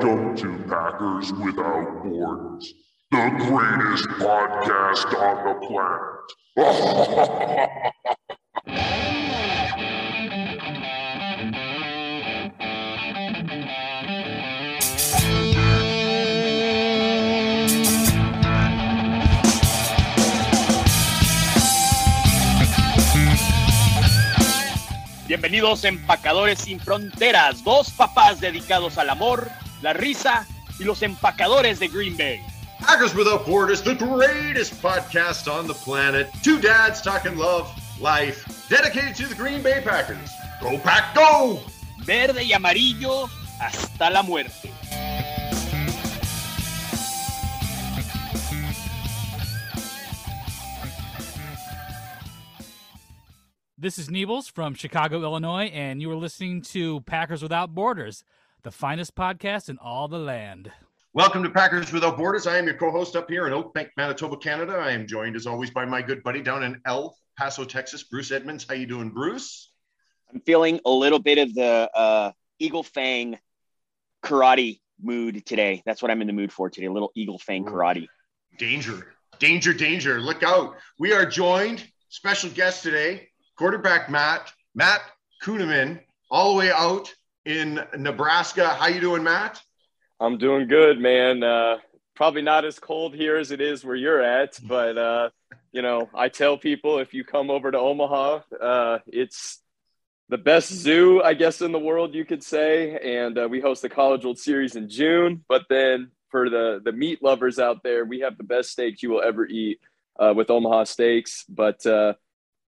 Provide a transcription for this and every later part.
Welcome to Packers Without Borders, the greatest podcast on the Bienvenidos Empacadores sin Fronteras, dos papás dedicados al amor, la risa y los empacadores de Green Bay. Packers Without Borders, the greatest podcast on the planet. Two dads talking love, life, dedicated to the Green Bay Packers. Go Pack Go! Verde y amarillo hasta la muerte. This is Niebles from Chicago, Illinois, and you are listening to Packers Without Borders, the finest podcast in all the land. Welcome to Packers Without Borders. I am your co-host up here in Oak Bank, Manitoba, Canada. I am joined as always by my good buddy down in El Paso, Texas, Bruce Edmonds. How you doing, Bruce? I'm feeling a little bit of the uh, Eagle Fang karate mood today. That's what I'm in the mood for today. A little Eagle Fang karate. Danger, danger, danger. Look out. We are joined, special guest today, quarterback Matt, Matt Kuhneman, all the way out in Nebraska. How you doing, Matt? I'm doing good, man. Uh, probably not as cold here as it is where you're at, but uh, you know, I tell people if you come over to Omaha, uh, it's the best zoo, I guess, in the world, you could say. And uh, we host the College World Series in June. But then for the the meat lovers out there, we have the best steaks you will ever eat uh, with Omaha Steaks. But uh,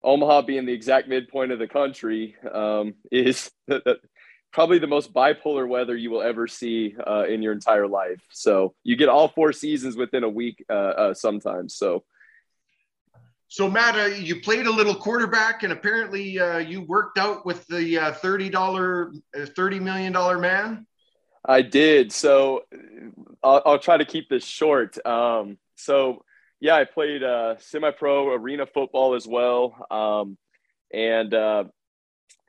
Omaha being the exact midpoint of the country um, is probably the most bipolar weather you will ever see uh, in your entire life. So you get all four seasons within a week uh, uh, sometimes. So. So Matt, uh, you played a little quarterback, and apparently uh, you worked out with the uh, thirty dollar, thirty million dollar man. I did. So I'll, I'll, try to keep this short. Um, so yeah, I played uh, semi-pro arena football as well, um, and uh,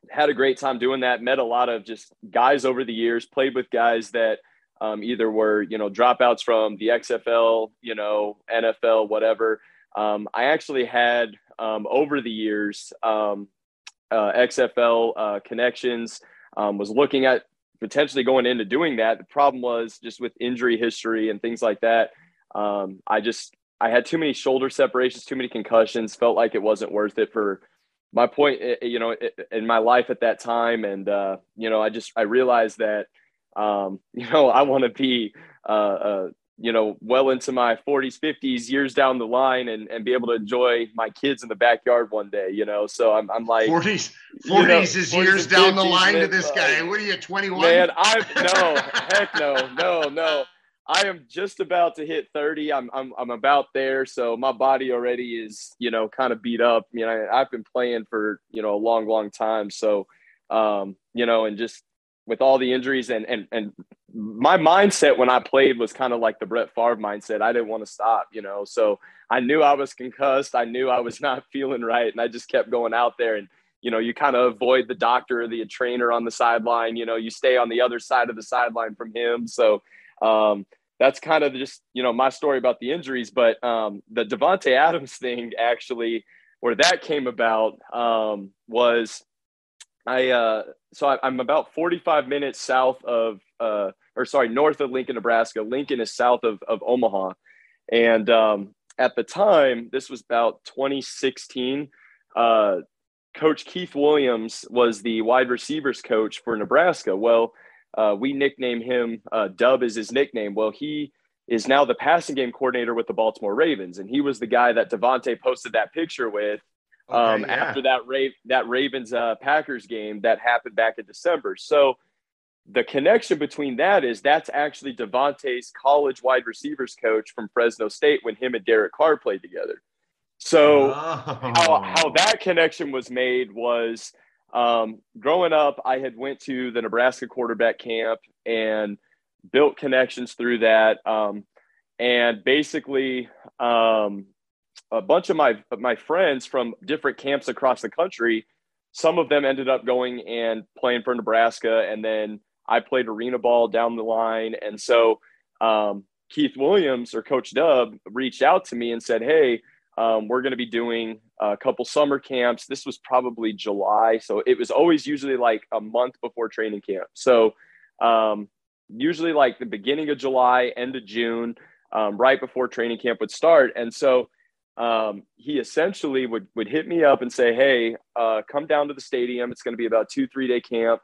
had a great time doing that. Met a lot of just guys over the years. Played with guys that um, either were you know dropouts from the XFL, you know NFL, whatever. Um, I actually had um, over the years um, uh, XFL uh, connections. Um, was looking at potentially going into doing that. The problem was just with injury history and things like that. Um, I just I had too many shoulder separations, too many concussions. Felt like it wasn't worth it for my point. Eh, eh, you know, in my life at that time, and uh, you know, I just I realized that um, you know I want to be uh, uh, you know well into my 40s, 50s, years down the line, and and be able to enjoy my kids in the backyard one day. You know, so I'm I'm like 40s, 40s you know, is 40s years down the line to this guy. What are you, 21? Man, I no, heck no, no, no. I am just about to hit 30. I'm, I'm, I'm about there. So my body already is, you know, kind of beat up. You know, I've been playing for, you know, a long, long time. So, um, you know, and just with all the injuries and, and, and my mindset when I played was kind of like the Brett Favre mindset. I didn't want to stop, you know, so I knew I was concussed. I knew I was not feeling right. And I just kept going out there and, you know, you kind of avoid the doctor or the trainer on the sideline, you know, you stay on the other side of the sideline from him. So, um, that's kind of just you know my story about the injuries. But um, the Davante Adams thing actually, where that came about um, was I uh, so I, am about 45 minutes south of uh, or sorry north of Lincoln, Nebraska. Lincoln is south of of Omaha, and um, at the time this was about 2016. Uh, coach Keith Williams was the wide receivers coach for Nebraska. Well, uh, we nickname him uh, Dub is his nickname. Well, he is now the passing game coordinator with the Baltimore Ravens, and he was the guy that Davante posted that picture with um, Okay, yeah. after that Ra- that Ravens uh, Packers game that happened back in December. So the connection between that is that's actually Davante's college wide receivers coach from Fresno State when him and Derek Carr played together. So Oh. how, how that connection was made was um, growing up i had went to the nebraska quarterback camp and built connections through that. Um, and basically um, a bunch of my my friends from different camps across the country some of them ended up going and playing for nebraska and then i played arena ball down the line. And so um, keith williams or coach dub reached out to me and said hey um, we're going to be doing a couple summer camps. This was probably July. So it was always usually like a month before training camp. So um, usually like the beginning of July, end of June, um, right before training camp would start. And so um, he essentially would, would hit me up and say, Hey, uh, come down to the stadium. It's going to be about two, three day camp.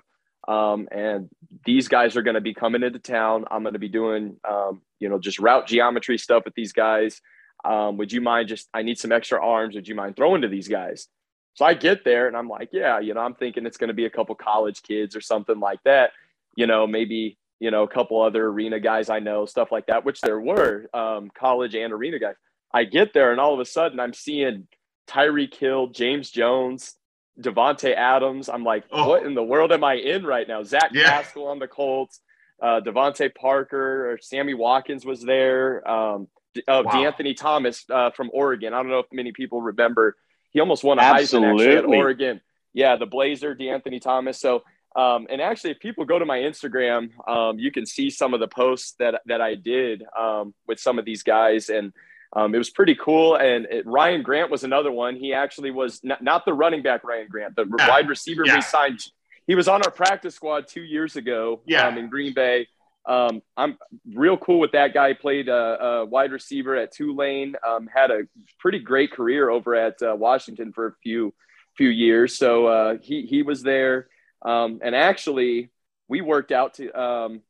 Um, and these guys are going to be coming into town. I'm going to be doing, um, you know, just route geometry stuff with these guys um, would you mind just i need some extra arms would you mind throwing to these guys so i get there and i'm like yeah you know i'm thinking it's going to be a couple college kids or something like that you know maybe you know a couple other arena guys i know stuff like that which there were um, college and arena guys i get there and all of a sudden i'm seeing Tyreek Hill, James Jones, Davante Adams. I'm like, Oh. what in the world am I in right now? Zach Yeah. Pascal on the Colts, uh, DeVante Parker, or Sammy Watkins was there. Um, uh, Wow. De'Anthony Thomas uh, from Oregon. I don't know if many people remember. He almost won a Heisman at. Oregon. Yeah, the Blazer, De'Anthony Thomas. So, um, and actually, if people go to my Instagram, um, you can see some of the posts that that I did um, with some of these guys, and um, it was pretty cool. And it, Ryan Grant was another one. He actually was not, not the running back Ryan Grant, the Yeah. wide receiver Yeah. we signed. He was on our practice squad two years ago Yeah. um, in Green Bay. Um, I'm real cool with that guy. Played a, a wide receiver at Tulane. Um, had a pretty great career over at uh, Washington for a few few years. So uh, he he was there. Um, and actually, we worked out to um,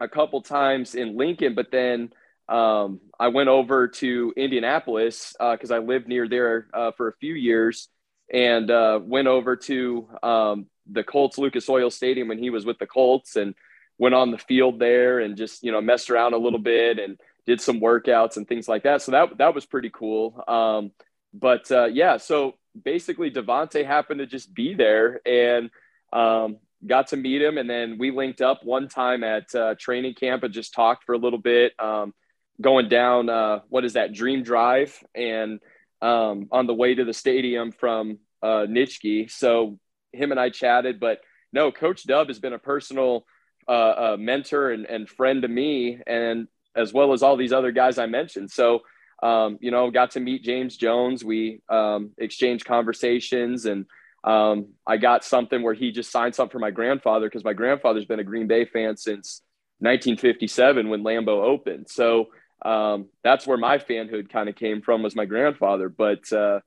a couple times in Lincoln, but then um, I went over to Indianapolis because I lived near there uh, for a few years, and uh, went over to um, the Colts Lucas Oil Stadium when he was with the Colts, and went on the field there and just you know messed around a little bit and did some workouts and things like that. So that that was pretty cool. Um, but uh, yeah, so basically Davante happened to just be there and um, got to meet him, and then we linked up one time at uh, training camp and just talked for a little bit. Um, going down uh, what is that Dream Drive and um, on the way to the stadium from uh, Nitschke. So him and I chatted, but no, Coach Dub has been a personal uh, uh, mentor and, and friend to me, and as well as all these other guys I mentioned. So, um, you know, got to meet James Jones. We um, exchanged conversations, and um, I got something where he just signed something for my grandfather because my grandfather's been a Green Bay fan since 1957 when Lambeau opened. So um, that's where my fanhood kind of came from was my grandfather. But uh,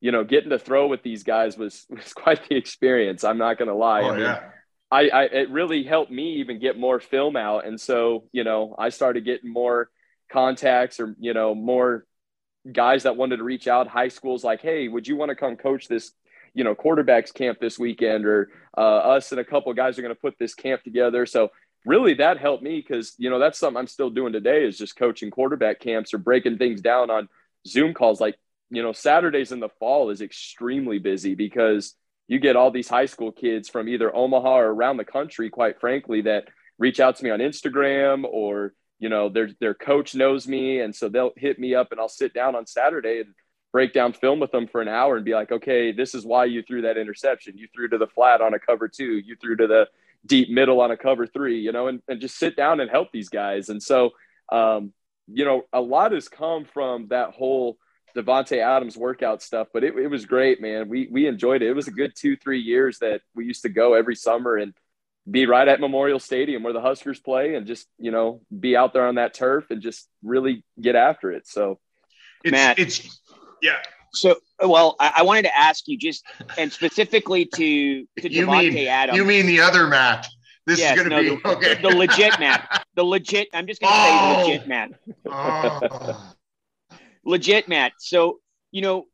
you know, getting to throw with these guys was was quite the experience. I'm not going to lie. Oh, I mean, yeah. I, I it really helped me even get more film out, and so you know I started getting more contacts or you know more guys that wanted to reach out. High schools like, hey, would you want to come coach this? You know, quarterbacks camp this weekend, or uh, us and a couple guys are going to put this camp together. So really, that helped me because you know that's something I'm still doing today is just coaching quarterback camps or breaking things down on Zoom calls. Like you know, Saturdays in the fall is extremely busy because you get all these high school kids from either Omaha or around the country, quite frankly, that reach out to me on Instagram or, you know, their, their coach knows me. And so they'll hit me up and I'll sit down on Saturday and break down film with them for an hour and be like, okay, this is why you threw that interception. You threw to the flat on a cover two, you threw to the deep middle on a cover three, you know, and, and just sit down and help these guys. And so, um, you know, a lot has come from that whole Davante Adams workout stuff, but it, it was great, man. We we enjoyed it. It was a good two three years that we used to go every summer and be right at Memorial Stadium where the Huskers play, and just you know be out there on that turf and just really get after it. So It's, Matt. it's, yeah. So, well, I, I wanted to ask you just, and specifically to to You Davante mean, Adams. you mean the other Matt. This Yes, is going to no, be, the, okay. the legit Matt. The legit. I'm just going to Oh. say legit Matt. Oh. Legit Matt. So, you know,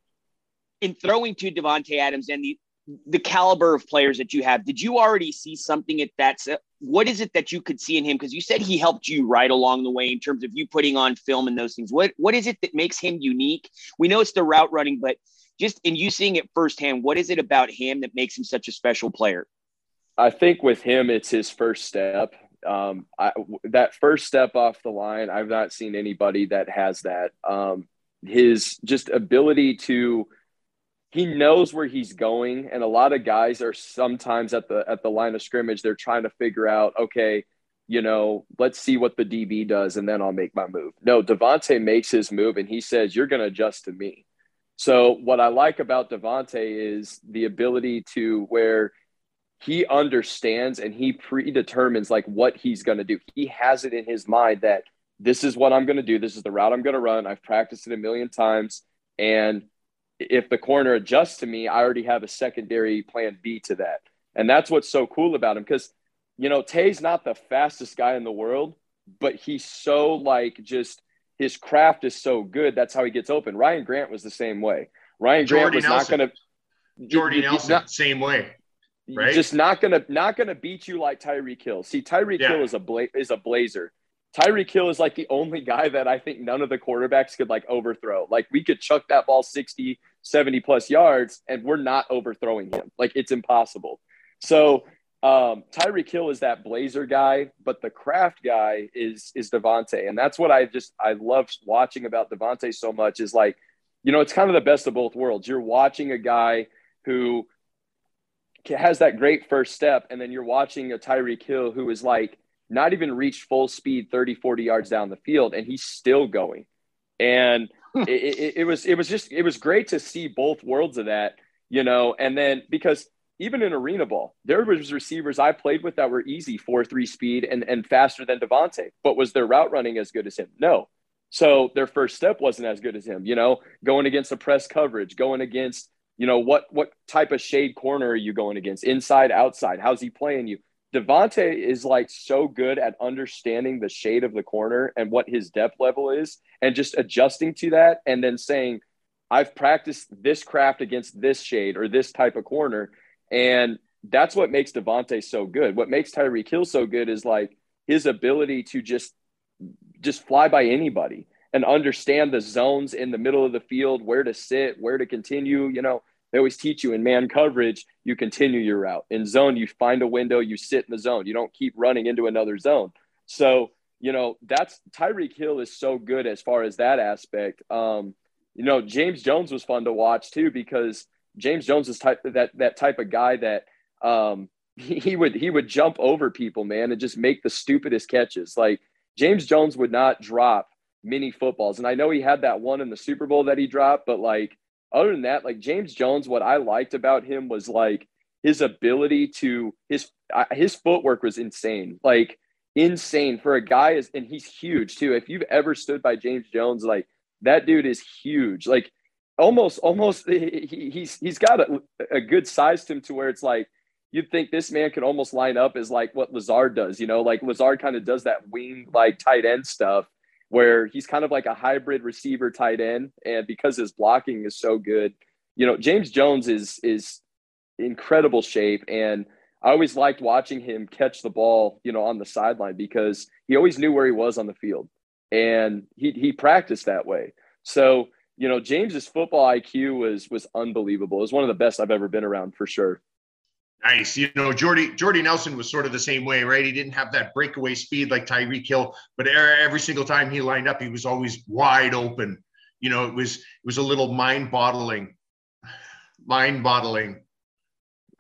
in throwing to Davante Adams and the the caliber of players that you have, did you already see something at that? What is it that you could see in him? Because you said he helped you right along the way in terms of you putting on film and those things. What what is it that makes him unique? We know it's the route running, but just in you seeing it firsthand, what is it about him that makes him such a special player? I think with him, it's his first step. Um, I, that first step off the line, I've not seen anybody that has that. Um, his just ability to he knows where he's going. And a lot of guys are sometimes at the at the line of scrimmage they're trying to figure out okay you know let's see what the db does and then i'll make my move. No davante makes his move and he says you're going to adjust to me. So what i like about davante is the ability to where he understands and he predetermines like what he's going to do. He has it in his mind that this is what i'm going to do this is the route i'm going to run i've practiced it a million times and if the corner adjusts to me, I already have a secondary plan B to that. And that's what's so cool about him because, you know, Tay's not the fastest guy in the world, but he's so like just his craft is so good. That's how he gets open. Ryan Grant was the same way. Ryan Jordy Grant was Nelson. not going to. Jordy Nelson, not, same way. Right? Just not gonna not gonna beat you like Tyreek Hill. See, Tyreek yeah. Hill is a bla- is a blazer. Tyreek Hill is like the only guy that I think none of the quarterbacks could like overthrow. Like we could chuck that ball 60, 70 plus yards and we're not overthrowing him. Like it's impossible. So um, Tyreek Hill is that blazer guy, but the craft guy is is Davante, and that's what I just I love watching about Davante so much. Is like, you know, it's kind of the best of both worlds. You're watching a guy who has that great first step, and then you're watching a Tyreek Hill who is like not even reached full speed 30, 40 yards down the field, and he's still going. And it, it, it, was it was just it was great to see both worlds of that, you know. And then because even in arena ball, there was receivers I played with that were easy four three speed and and faster than Davante, but was their route running as good as him? No. So their first step wasn't as good as him, you know, going against a press coverage, going against, you know, what what type of shade corner are you going against? Inside, outside, how's he playing you? Davante is like so good at understanding the shade of the corner and what his depth level is and just adjusting to that and then saying, I've practiced this craft against this shade or this type of corner. And that's what makes Davante so good. What makes Tyreek Hill so good is like his ability to just just fly by anybody and understand the zones in the middle of the field, where to sit, where to continue, you know, they always teach you in man coverage, you continue your route. In zone, you find a window, you sit in the zone. You don't keep running into another zone. So, you know, that's Tyreek Hill is so good as far as that aspect. Um, you know, James Jones was fun to watch too because James Jones is type that that type of guy that um, he, would he would jump over people, man, and just make the stupidest catches. Like James Jones would not drop many footballs, and I know he had that one in the Super Bowl that he dropped, but like other than that, like James Jones, what I liked about him was like his ability to his uh, his footwork was insane, like insane for a guy is, and he's huge too. If you've ever stood by James Jones, like that dude is huge, like almost almost he, he's he's got a, a good size to him to where it's like you'd think this man could almost line up as like what Lazard does, you know, like Lazard kind of does that wing like tight end stuff where he's kind of like a hybrid receiver tight end and because his blocking is so good you know james jones is is incredible shape and i always liked watching him catch the ball you know on the sideline because he always knew where he was on the field and he he practiced that way. So you know james's football iq was was unbelievable. It was one of the best i've ever been around for sure Nice. You know, Jordy Jordy Nelson was sort of the same way, right? He didn't have that breakaway speed like Tyreek Hill, but every single time he lined up, he was always wide open. You know, it was it was a little mind boggling, mind boggling.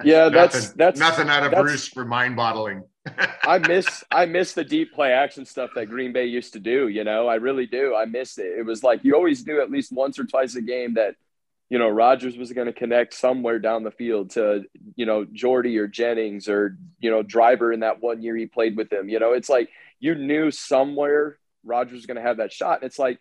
Yeah, that's nothing, that's nothing out of Bruce for mind boggling. I miss I miss the deep play action stuff that Green Bay used to do. You know, I really do. I miss it. It was like you always knew at least once or twice a game that you know, Rodgers was going to connect somewhere down the field to, you know, Jordy or Jennings or, you know, Driver in that one year he played with him. You know, it's like you knew somewhere Rodgers was going to have that shot. And it's like,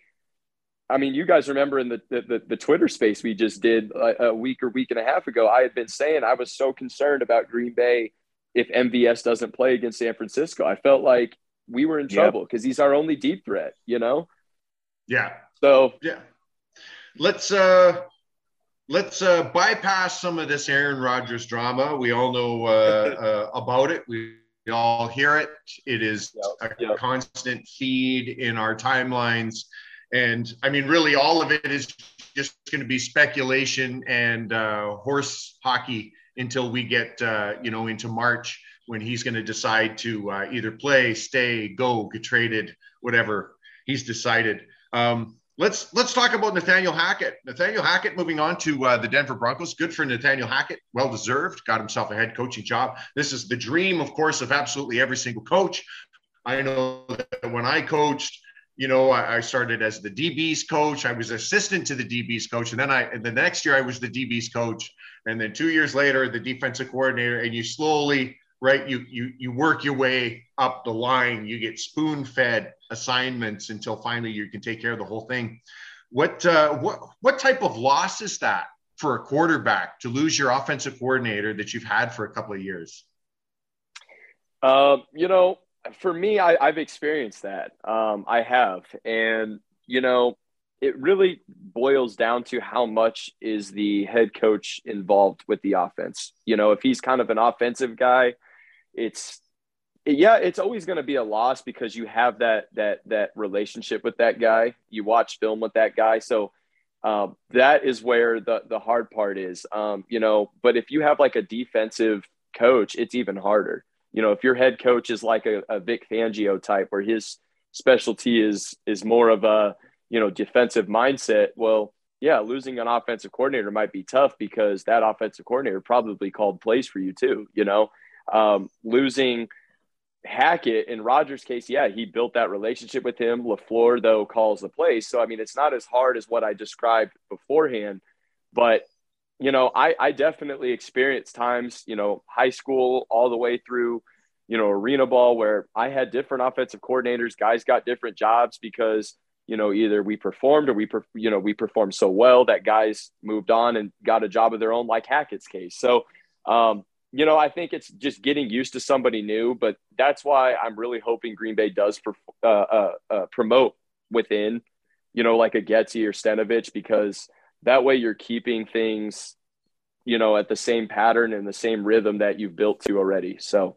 I mean, you guys remember in the, the, the Twitter space we just did a, a week or week and a half ago, I had been saying I was so concerned about Green Bay if MVS doesn't play against San Francisco. I felt like we were in trouble because he's our only deep threat, you know? Yeah. So, yeah. Let's, uh, let's uh, bypass some of this Aaron Rodgers drama. We all know uh, uh, about it. We, we, all hear it. It is yep, a yep. constant feed in our timelines. And I mean, really, all of it is just going to be speculation and uh, horse hockey until we get, uh, you know, into March when he's going to decide to uh, either play, stay, go, get traded, whatever he's decided. Um, let's let's talk about Nathaniel Hackett. Nathaniel Hackett moving on to uh, the Denver Broncos. Good for Nathaniel Hackett. Well deserved. Got himself a head coaching job. This is the dream, of course, of absolutely every single coach. I know that when I coached, you know, I, I started as the DB's coach. I was assistant to the DB's coach, and then I and the next year I was the DB's coach, and then two years later the defensive coordinator. And you slowly right you you you work your way up the line you get spoon fed assignments until finally you can take care of the whole thing. What uh, what what type of loss is that for a quarterback to lose your offensive coordinator that you've had for a couple of years? Um, you know for me I, have experienced that. Um, i have. And you know it really boils down to how much is the head coach involved with the offense. You know if he's kind of an offensive guy it's yeah, it's always going to be a loss because you have that that that relationship with that guy. You watch film with that guy, so um, that is where the the hard part is. Um, you know, but if you have like a defensive coach, it's even harder. You know, if your head coach is like a, a Vic Fangio type, where his specialty is is more of a you know defensive mindset, well, yeah, losing an offensive coordinator might be tough because that offensive coordinator probably called plays for you too. You know, um, losing Hackett in Rodgers' case, yeah, he built that relationship with him. LaFleur, though, calls the plays. So, I mean, it's not as hard as what I described beforehand. But, you know, I, I definitely experienced times, you know, high school all the way through, you know, arena ball where I had different offensive coordinators. Guys got different jobs because, you know, either we performed or we, you know, we performed so well that guys moved on and got a job of their own, like Hackett's case. So, um, you know, I think it's just getting used to somebody new, but that's why I'm really hoping Green Bay does uh, uh, uh, promote within, you know, like a Getsy or Stenavich, because that way you're keeping things, you know, at the same pattern and the same rhythm that you've built to already. So,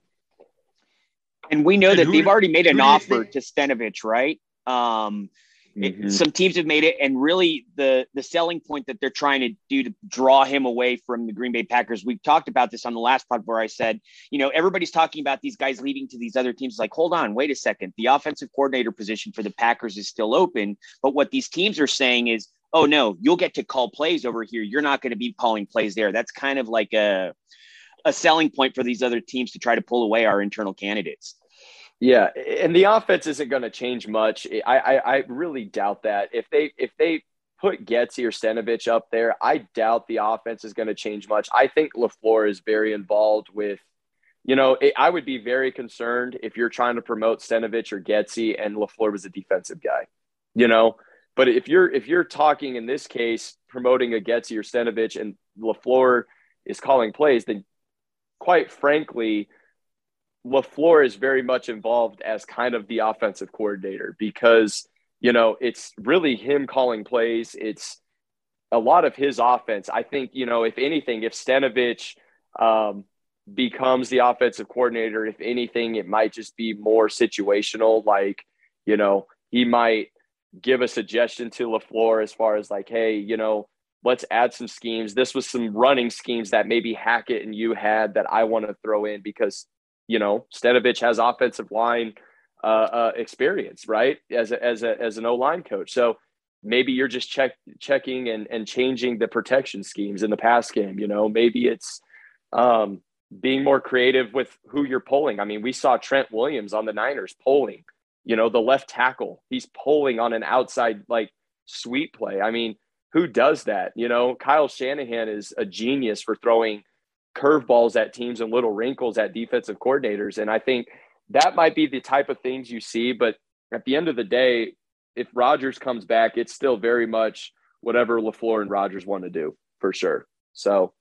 and we know and that they've already made an offer to Stenavich, right? Um, Mm-hmm. It, some teams have made it, and really the the selling point that they're trying to do to draw him away from the Green Bay Packers. We've talked about this on the last pod where I said, you know, everybody's talking about these guys leaving to these other teams. It's like, hold on, wait a second. The offensive coordinator position for the Packers is still open, but what these teams are saying is, oh no, you'll get to call plays over here. You're not going to be calling plays there. That's kind of like a a selling point for these other teams to try to pull away our internal candidates. Yeah, and the offense isn't going to change much. I, I, I really doubt that. If they if they put Getsy or Stenavich up there, I doubt the offense is going to change much. I think LaFleur is very involved with, you know, it, I would be very concerned if you're trying to promote Stenavich or Getsy and LaFleur was a defensive guy, you know. But if you're if you're talking in this case promoting a Getsy or Stenavich and LaFleur is calling plays, then quite frankly – LaFleur is very much involved as kind of the offensive coordinator because, you know, it's really him calling plays. It's a lot of his offense. I think, you know, if anything, if Stenavich um, becomes the offensive coordinator, if anything, it might just be more situational. Like, you know, he might give a suggestion to LaFleur as far as like, hey, you know, let's add some schemes. This was some running schemes that maybe Hackett and you had that I want to throw in because you know, Stenavich has offensive line uh, uh, experience, right? As a, as a, as an O line coach, so maybe you're just check checking and and changing the protection schemes in the pass game. You know, maybe it's um, being more creative with who you're pulling. I mean, we saw Trent Williams on the Niners pulling. You know, the left tackle, he's pulling on an outside like sweep play. I mean, who does that? You know, Kyle Shanahan is a genius for throwing curveballs at teams and little wrinkles at defensive coordinators. And I think that might be the type of things you see. But at the end of the day, if Rodgers comes back, it's still very much whatever LaFleur and Rodgers want to do for sure. So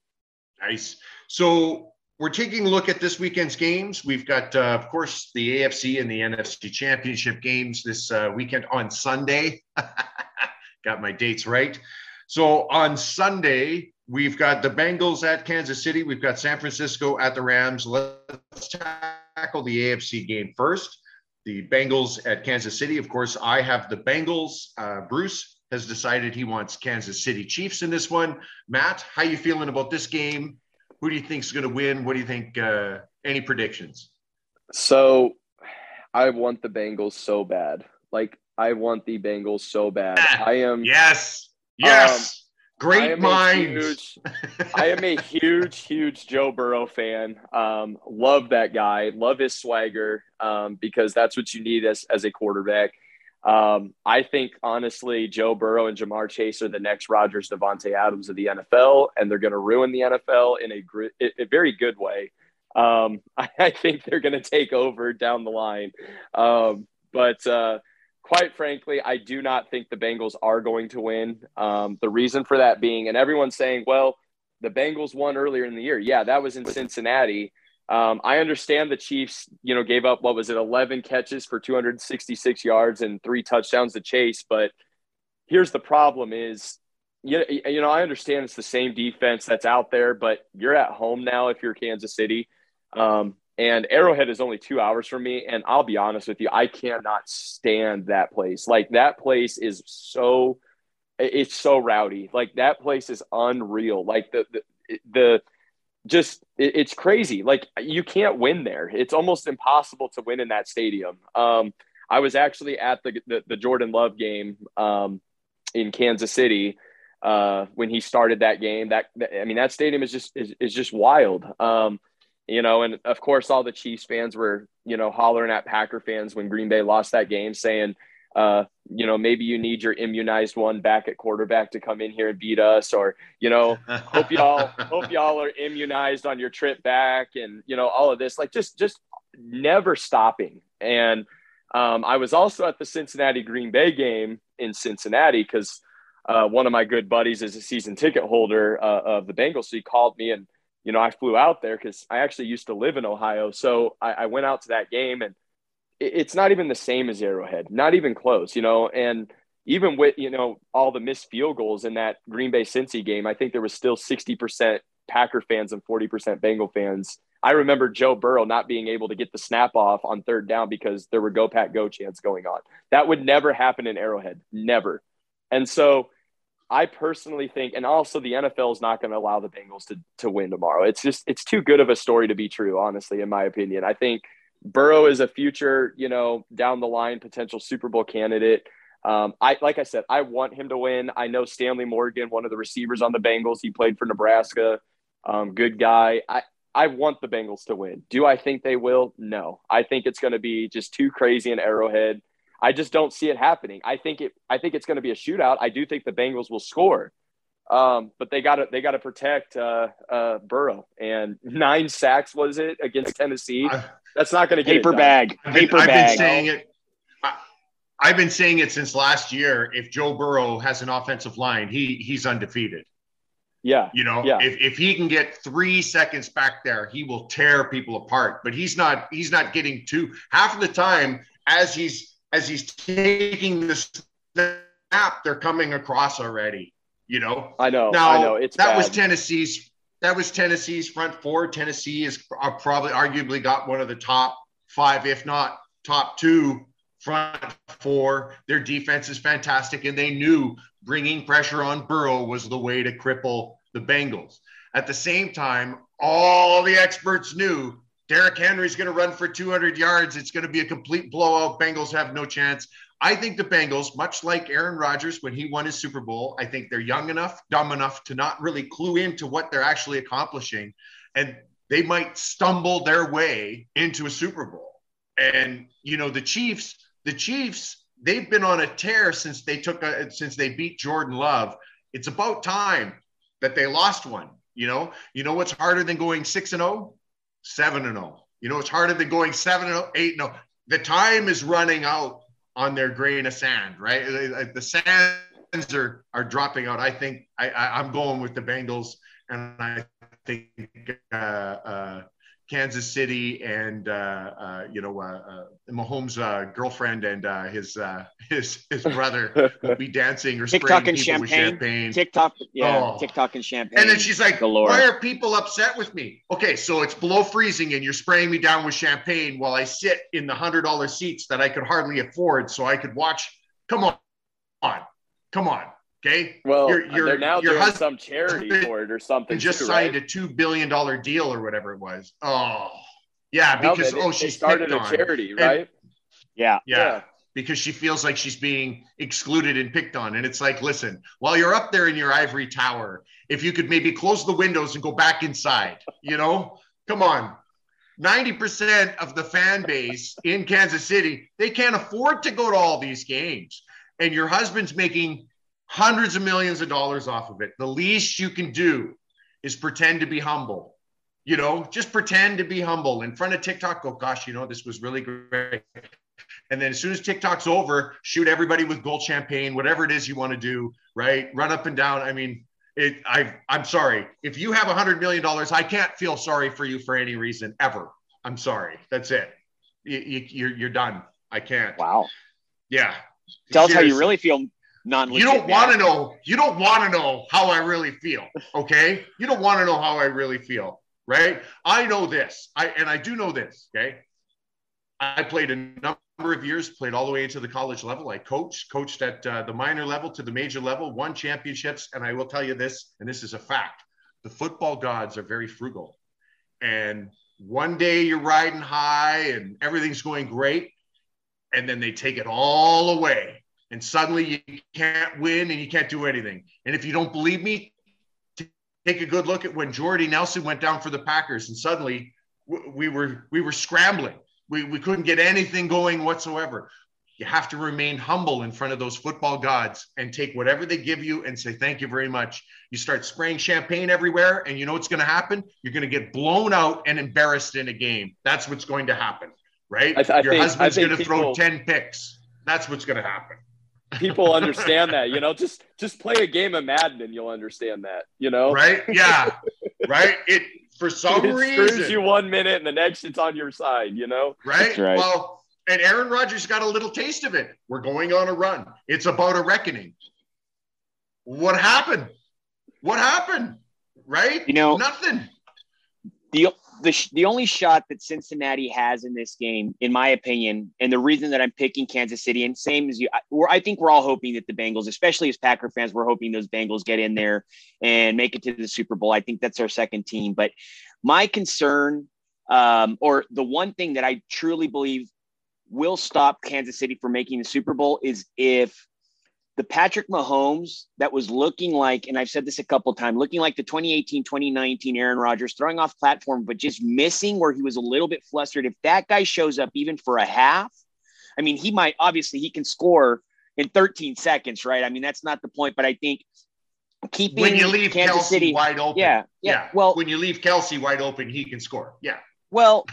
nice. So we're taking a look at this weekend's games. We've got, uh, of course, the AFC and the NFC championship games this uh, weekend on Sunday. got my dates right. So on Sunday, we've got the Bengals at Kansas City. We've got San Francisco at the Rams. Let's tackle the AFC game first. The Bengals at Kansas City. Of course, I have the Bengals. Uh, Bruce has decided he wants Kansas City Chiefs in this one. Matt, how you feeling about this game? Who do you think is going to win? What do you think? Uh, any predictions? So, I want the Bengals so bad. Like I want the Bengals so bad. Ah, I am Yes. Yes. Um, Great a minds. huge- I am a huge, huge Joe Burrow fan. Um, love that guy. Love his swagger um, because that's what you need as, as a quarterback. Um, I think honestly, Joe Burrow and Ja'Marr Chase are the next Rodgers, Davante Adams of the NFL, and they're going to ruin the NFL in a, gr- a very good way. Um, I, I think they're going to take over down the line. Um, but uh, quite frankly, I do not think the Bengals are going to win. Um, the reason for that being, and everyone's saying, well, the Bengals won earlier in the year. Yeah, that was in Cincinnati. Um, I understand the Chiefs, you know, gave up what was it, 11 catches for 266 yards and three touchdowns to Chase. But here's the problem: is you know I understand it's the same defense that's out there, but you're at home now if you're Kansas City. Um, and Arrowhead is only two hours from me. And I'll be honest with you, I cannot stand that place. Like that place is so, it's so rowdy. Like that place is unreal. Like the, the, the just, it, it's crazy. Like you can't win there. It's almost impossible to win in that stadium. Um, I was actually at the, the, the Jordan Love game um, in Kansas City uh, when he started that game. That, I mean, that stadium is just, is, is just wild. Um, you know, and of course, all the Chiefs fans were, you know, hollering at Packer fans when Green Bay lost that game, saying, uh, you know, maybe you need your immunized one back at quarterback to come in here and beat us, or you know, hope y'all hope y'all are immunized on your trip back, and you know, all of this, like just just never stopping. And um, I was also at the Cincinnati Green Bay game in Cincinnati because uh, one of my good buddies is a season ticket holder uh, of the Bengals, so he called me and you know, I flew out there because I actually used to live in Ohio. So I, I went out to that game and it, it's not even the same as Arrowhead, not even close, you know, and even with, you know, all the missed field goals in that Green Bay Cincy game, I think there was still 60% Packer fans and 40% Bengal fans. I remember Joe Burrow not being able to get the snap off on third down because there were go pack go chants going on. That would never happen in Arrowhead, never. And so I personally think, and also the NFL is not going to allow the Bengals to, to win tomorrow. It's just, it's too good of a story to be true, honestly, in my opinion. I think Burrow is a future, you know, down the line potential Super Bowl candidate. Um, I, like I said, I want him to win. I know Stanley Morgan, one of the receivers on the Bengals, he played for Nebraska. Um, good guy. I, I want the Bengals to win. Do I think they will? No. I think it's going to be just too crazy in Arrowhead. I just don't see it happening. I think it. I think it's going to be a shootout. I do think the Bengals will score, um, but they got to they got to protect uh, uh, Burrow. And nine sacks was it against Tennessee? I- That's not going to get it Paper done. bag, I've been, paper I've been saying it. I, I've been saying it since last year. If Joe Burrow has an offensive line, he he's undefeated. Yeah, You know, Yeah. if, if he can get three seconds back there, he will tear people apart. But he's not he's not getting two half of the time as he's as he's taking the snap, they're coming across already. You know, I know. now I know. It's that bad. was Tennessee's that was Tennessee's front four. Tennessee is uh, probably arguably got one of the top five, if not top two front four. Their defense is fantastic, and they knew bringing pressure on Burrow was the way to cripple the Bengals. At the same time, all the experts knew Derrick Henry's going to run for 200 yards. It's going to be a complete blowout. Bengals have no chance. I think the Bengals, much like Aaron Rodgers when he won his Super Bowl, I think they're young enough, dumb enough to not really clue into what they're actually accomplishing. And they might stumble their way into a Super Bowl. And, you know, the Chiefs, the Chiefs, they've been on a tear since they took a, since they beat Jordan Love. It's about time that they lost one. You know, you know what's harder than going six and oh? Seven and oh. You know, it's harder than going seven and oh, eight and oh. The time is running out on their grain of sand, right? The sands are are dropping out. I think I, I I'm going with the Bengals, and I think uh, uh, Kansas City and uh, uh, you know uh, uh, Mahomes' uh, girlfriend and uh, his uh, his his brother will be dancing or TikTok spraying and people with champagne. champagne. TikTok, yeah, Oh. TikTok and champagne. And then she's like, galore. "Why are people upset with me?" Okay, so it's below freezing, and you're spraying me down with champagne while I sit in the hundred dollar seats that I could hardly afford, so I could watch. Come on, on, come on. Okay, Well, Your- uh, your- they're now your doing husband some charity for it or something. just too, signed right? a two billion dollar deal or whatever it was. Oh, yeah, No, because they- oh, she started a on. charity, And- right? yeah, yeah, because she feels like she's being excluded and picked on. And it's like, listen, while you're up there in your ivory tower, if you could maybe close the windows and go back inside, you know, come on. 90% of the fan base in Kansas City, they can't afford to go to all these games. And your husband's making hundreds of millions of dollars off of it. The least you can do is pretend to be humble. You know, just pretend to be humble in front of TikTok. Go, gosh, you know, this was really great. And then as soon as TikTok's over, shoot everybody with gold champagne, whatever it is you want to do, right? Run up and down. I mean, it. I. I'm sorry. If you have a hundred million dollars, I can't feel sorry for you for any reason ever. I'm sorry. That's it. You, you, you're you're done. I can't. wow. Yeah. Tell us how you really feel. Non. You don't want to know. You don't want to know how I really feel. Okay. You don't want to know how I really feel. Right. I know this. I and I do know this. Okay. I played a number of years, played all the way into the college level. I coached, coached at uh, the minor level to the major level, won championships. And I will tell you this, and this is a fact: the football gods are very frugal. And one day you're riding high and everything's going great, and then they take it all away and suddenly you can't win and you can't do anything. And if you don't believe me, take a good look at when Jordy Nelson went down for the Packers, and suddenly we were we were scrambling. We, we couldn't get anything going whatsoever. You have to remain humble in front of those football gods and take whatever they give you and say thank you very much. You start spraying champagne everywhere, and you know what's going to happen? You're going to get blown out and embarrassed in a game. That's what's going to happen, right? I I Your think- husband's going to throw ten picks. That's what's going to happen. People understand that, you know. Just just play a game of Madden and you'll understand that, you know. right? Yeah, right. It for some it screws reason, you one minute and the next it's on your side, you know. right? Right. Well, and Aaron Rodgers got a little taste of it. We're going on a run. It's about a reckoning. What happened? What happened? Right? You know- nothing. the the the only shot that Cincinnati has in this game, in my opinion, and the reason that I'm picking Kansas City, and same as you, I, I think we're all hoping that the Bengals, especially as Packer fans, we're hoping those Bengals get in there and make it to the Super Bowl. I think that's our second team. But my concern, um, or the one thing that I truly believe will stop Kansas City from making the Super Bowl is if the Patrick Mahomes that was looking like, and I've said this a couple of times, looking like the 2018, 2019 Aaron Rodgers, throwing off platform, but just missing where he was a little bit flustered. If that guy shows up even for a half, I mean, he might obviously he can score in 13 seconds, right? I mean, that's not the point, but I think keeping When you leave Kansas Kelsey City, wide open, yeah, yeah, well, when you leave Kelsey wide open, he can score. Yeah, well,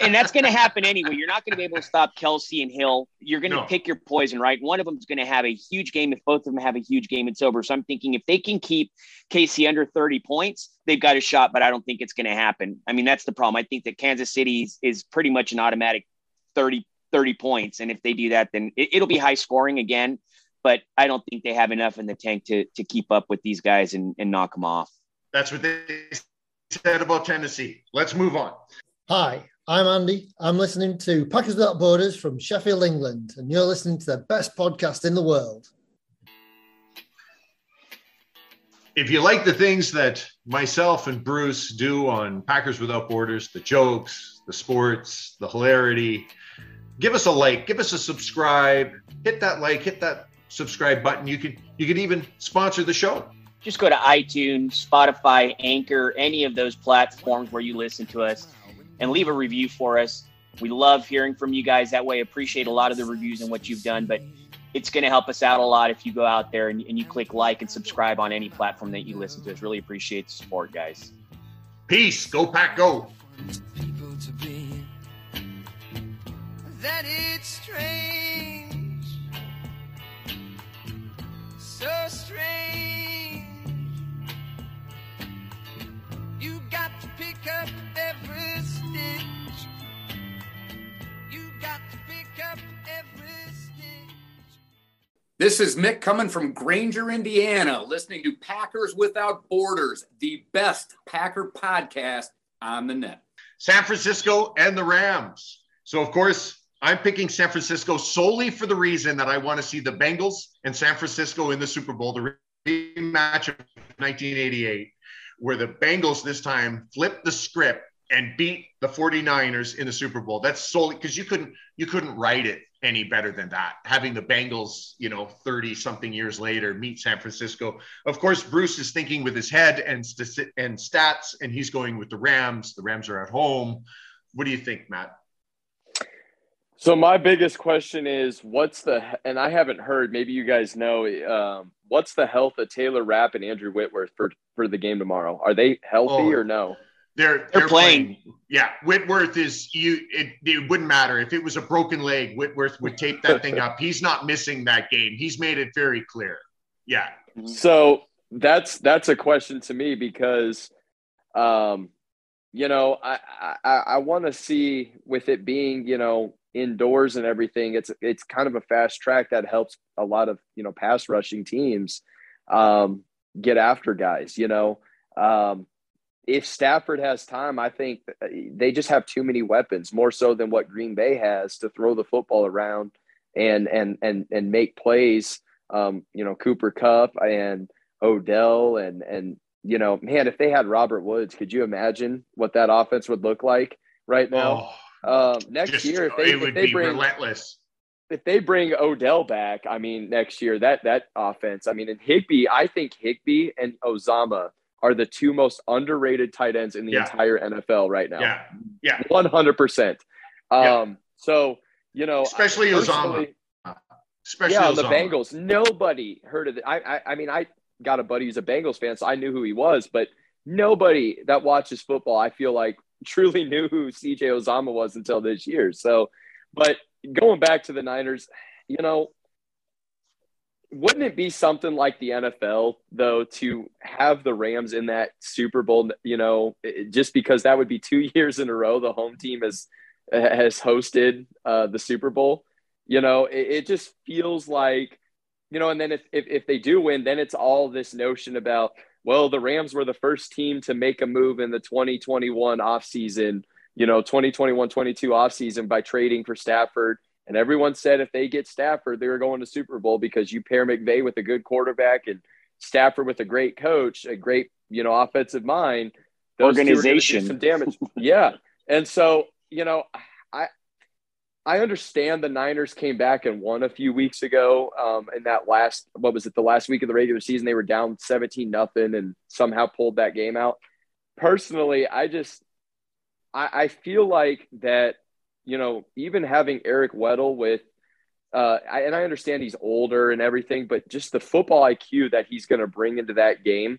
and- that's going to happen anyway. You're not going to be able to stop Kelsey and Hill. You're going to No. pick your poison, right? One of them is going to have a huge game if both of them have a huge game. It's over. So I'm thinking if they can keep Casey under 30 points, they've got a shot, but I don't think it's going to happen. I mean, that's the problem. I think that Kansas City is, is pretty much an automatic 30, 30 points. And if they do that, then it, it'll be high scoring again. But I don't think they have enough in the tank to, to keep up with these guys and, and knock them off. that's what they said about Tennessee. Let's move on. Hi, I'm Andy. I'm listening to Packers Without Borders from Sheffield, England, and you're listening to the best podcast in the world. if you like the things that myself and Bruce do on Packers Without Borders, the jokes, the sports, the hilarity, give us a like, give us a subscribe, hit that like, hit that subscribe button. You can you can even sponsor the show. just go to iTunes, Spotify, Anchor, any of those platforms where you listen to us and leave a review for us. We love hearing from you guys that way. Appreciate a lot of the reviews and what you've done, but it's going to help us out a lot if you go out there and, and you click like and subscribe on any platform that you listen to us. Really appreciate the support, guys. Peace. Go pack go. people to be that it's strange so strange you got to pick up This is Mick coming from Granger, Indiana, listening to Packers Without Borders, the best Packer podcast on the net. San Francisco and the Rams. So, of course, I'm picking San Francisco solely for the reason that I want to see the Bengals and San Francisco in the Super Bowl, the rematch of 1988, where the Bengals this time flipped the script and beat the 49ers in the Super Bowl. That's solely because you couldn't you couldn't write it any better than that. Having the Bengals, you know, 30 something years later meet San Francisco. Of course, Bruce is thinking with his head and st- and stats and he's going with the Rams. The Rams are at home. What do you think, Matt? So my biggest question is, what's the and I haven't heard. Maybe you guys know. Um, what's the health of Taylor Rapp and Andrew Whitworth for for the game tomorrow? Are they healthy Oh. or no? They're They're playing. Yeah, Whitworth is you. It, it wouldn't matter if it was a broken leg. Whitworth would tape that thing up. He's not missing that game. He's made it very clear. Yeah, So that's that's a question to me because, um, you know, I I, I want to see with it being you know indoors and everything. It's it's kind of a fast track that helps a lot of you know pass rushing teams um, get after guys. You know, um, if Stafford has time, I think they just have too many weapons, more so than what Green Bay has to throw the football around and and and and make plays. Um, you know, Cooper Kupp and Odell and and you know, man, if they had Robert Woods, could you imagine what that offense would look like right now? Oh, um, next just- year, if they, if they bring relentless. if they bring Odell back, I mean, next year that that offense, I mean, and Higbee, I think Higbee and Uzomah are the two most underrated tight ends in the Yeah. entire NFL right now. Yeah, yeah. one hundred percent. Yeah. Um, so you know, Especially Uzomah. Especially yeah, the Bengals. Nobody heard of it. I, I, I mean, I got a buddy who's a Bengals fan, so I knew who he was, but nobody that watches football, I feel like, truly knew who CJ Uzomah was until this year. So, but going back to the Niners, you know, wouldn't it be something like the NFL though to have the Rams in that Super Bowl? You know, just because that would be two years in a row the home team has has hosted uh, the Super Bowl. You know, it, it just feels like, you know, and then if, if if they do win, then it's all this notion about well, the Rams were the first team to make a move in the 2021 offseason, you know, 2021 22 offseason by trading for Stafford. And everyone said if they get Stafford, they were going to Super Bowl because you pair McVay with a good quarterback and Stafford with a great coach, a great, you know, offensive mind. those two are gonna do Organization. Some damage. yeah. And so, you know, I I understand the Niners came back and won a few weeks ago. Um, in that last, what was it, the last week of the regular season, they were down 17 nothing and somehow pulled that game out. Personally, I just I, I feel like that, you know, even having Eric Weddle with uh, I, and I understand he's older and everything, but just the football IQ that he's going to bring into that game,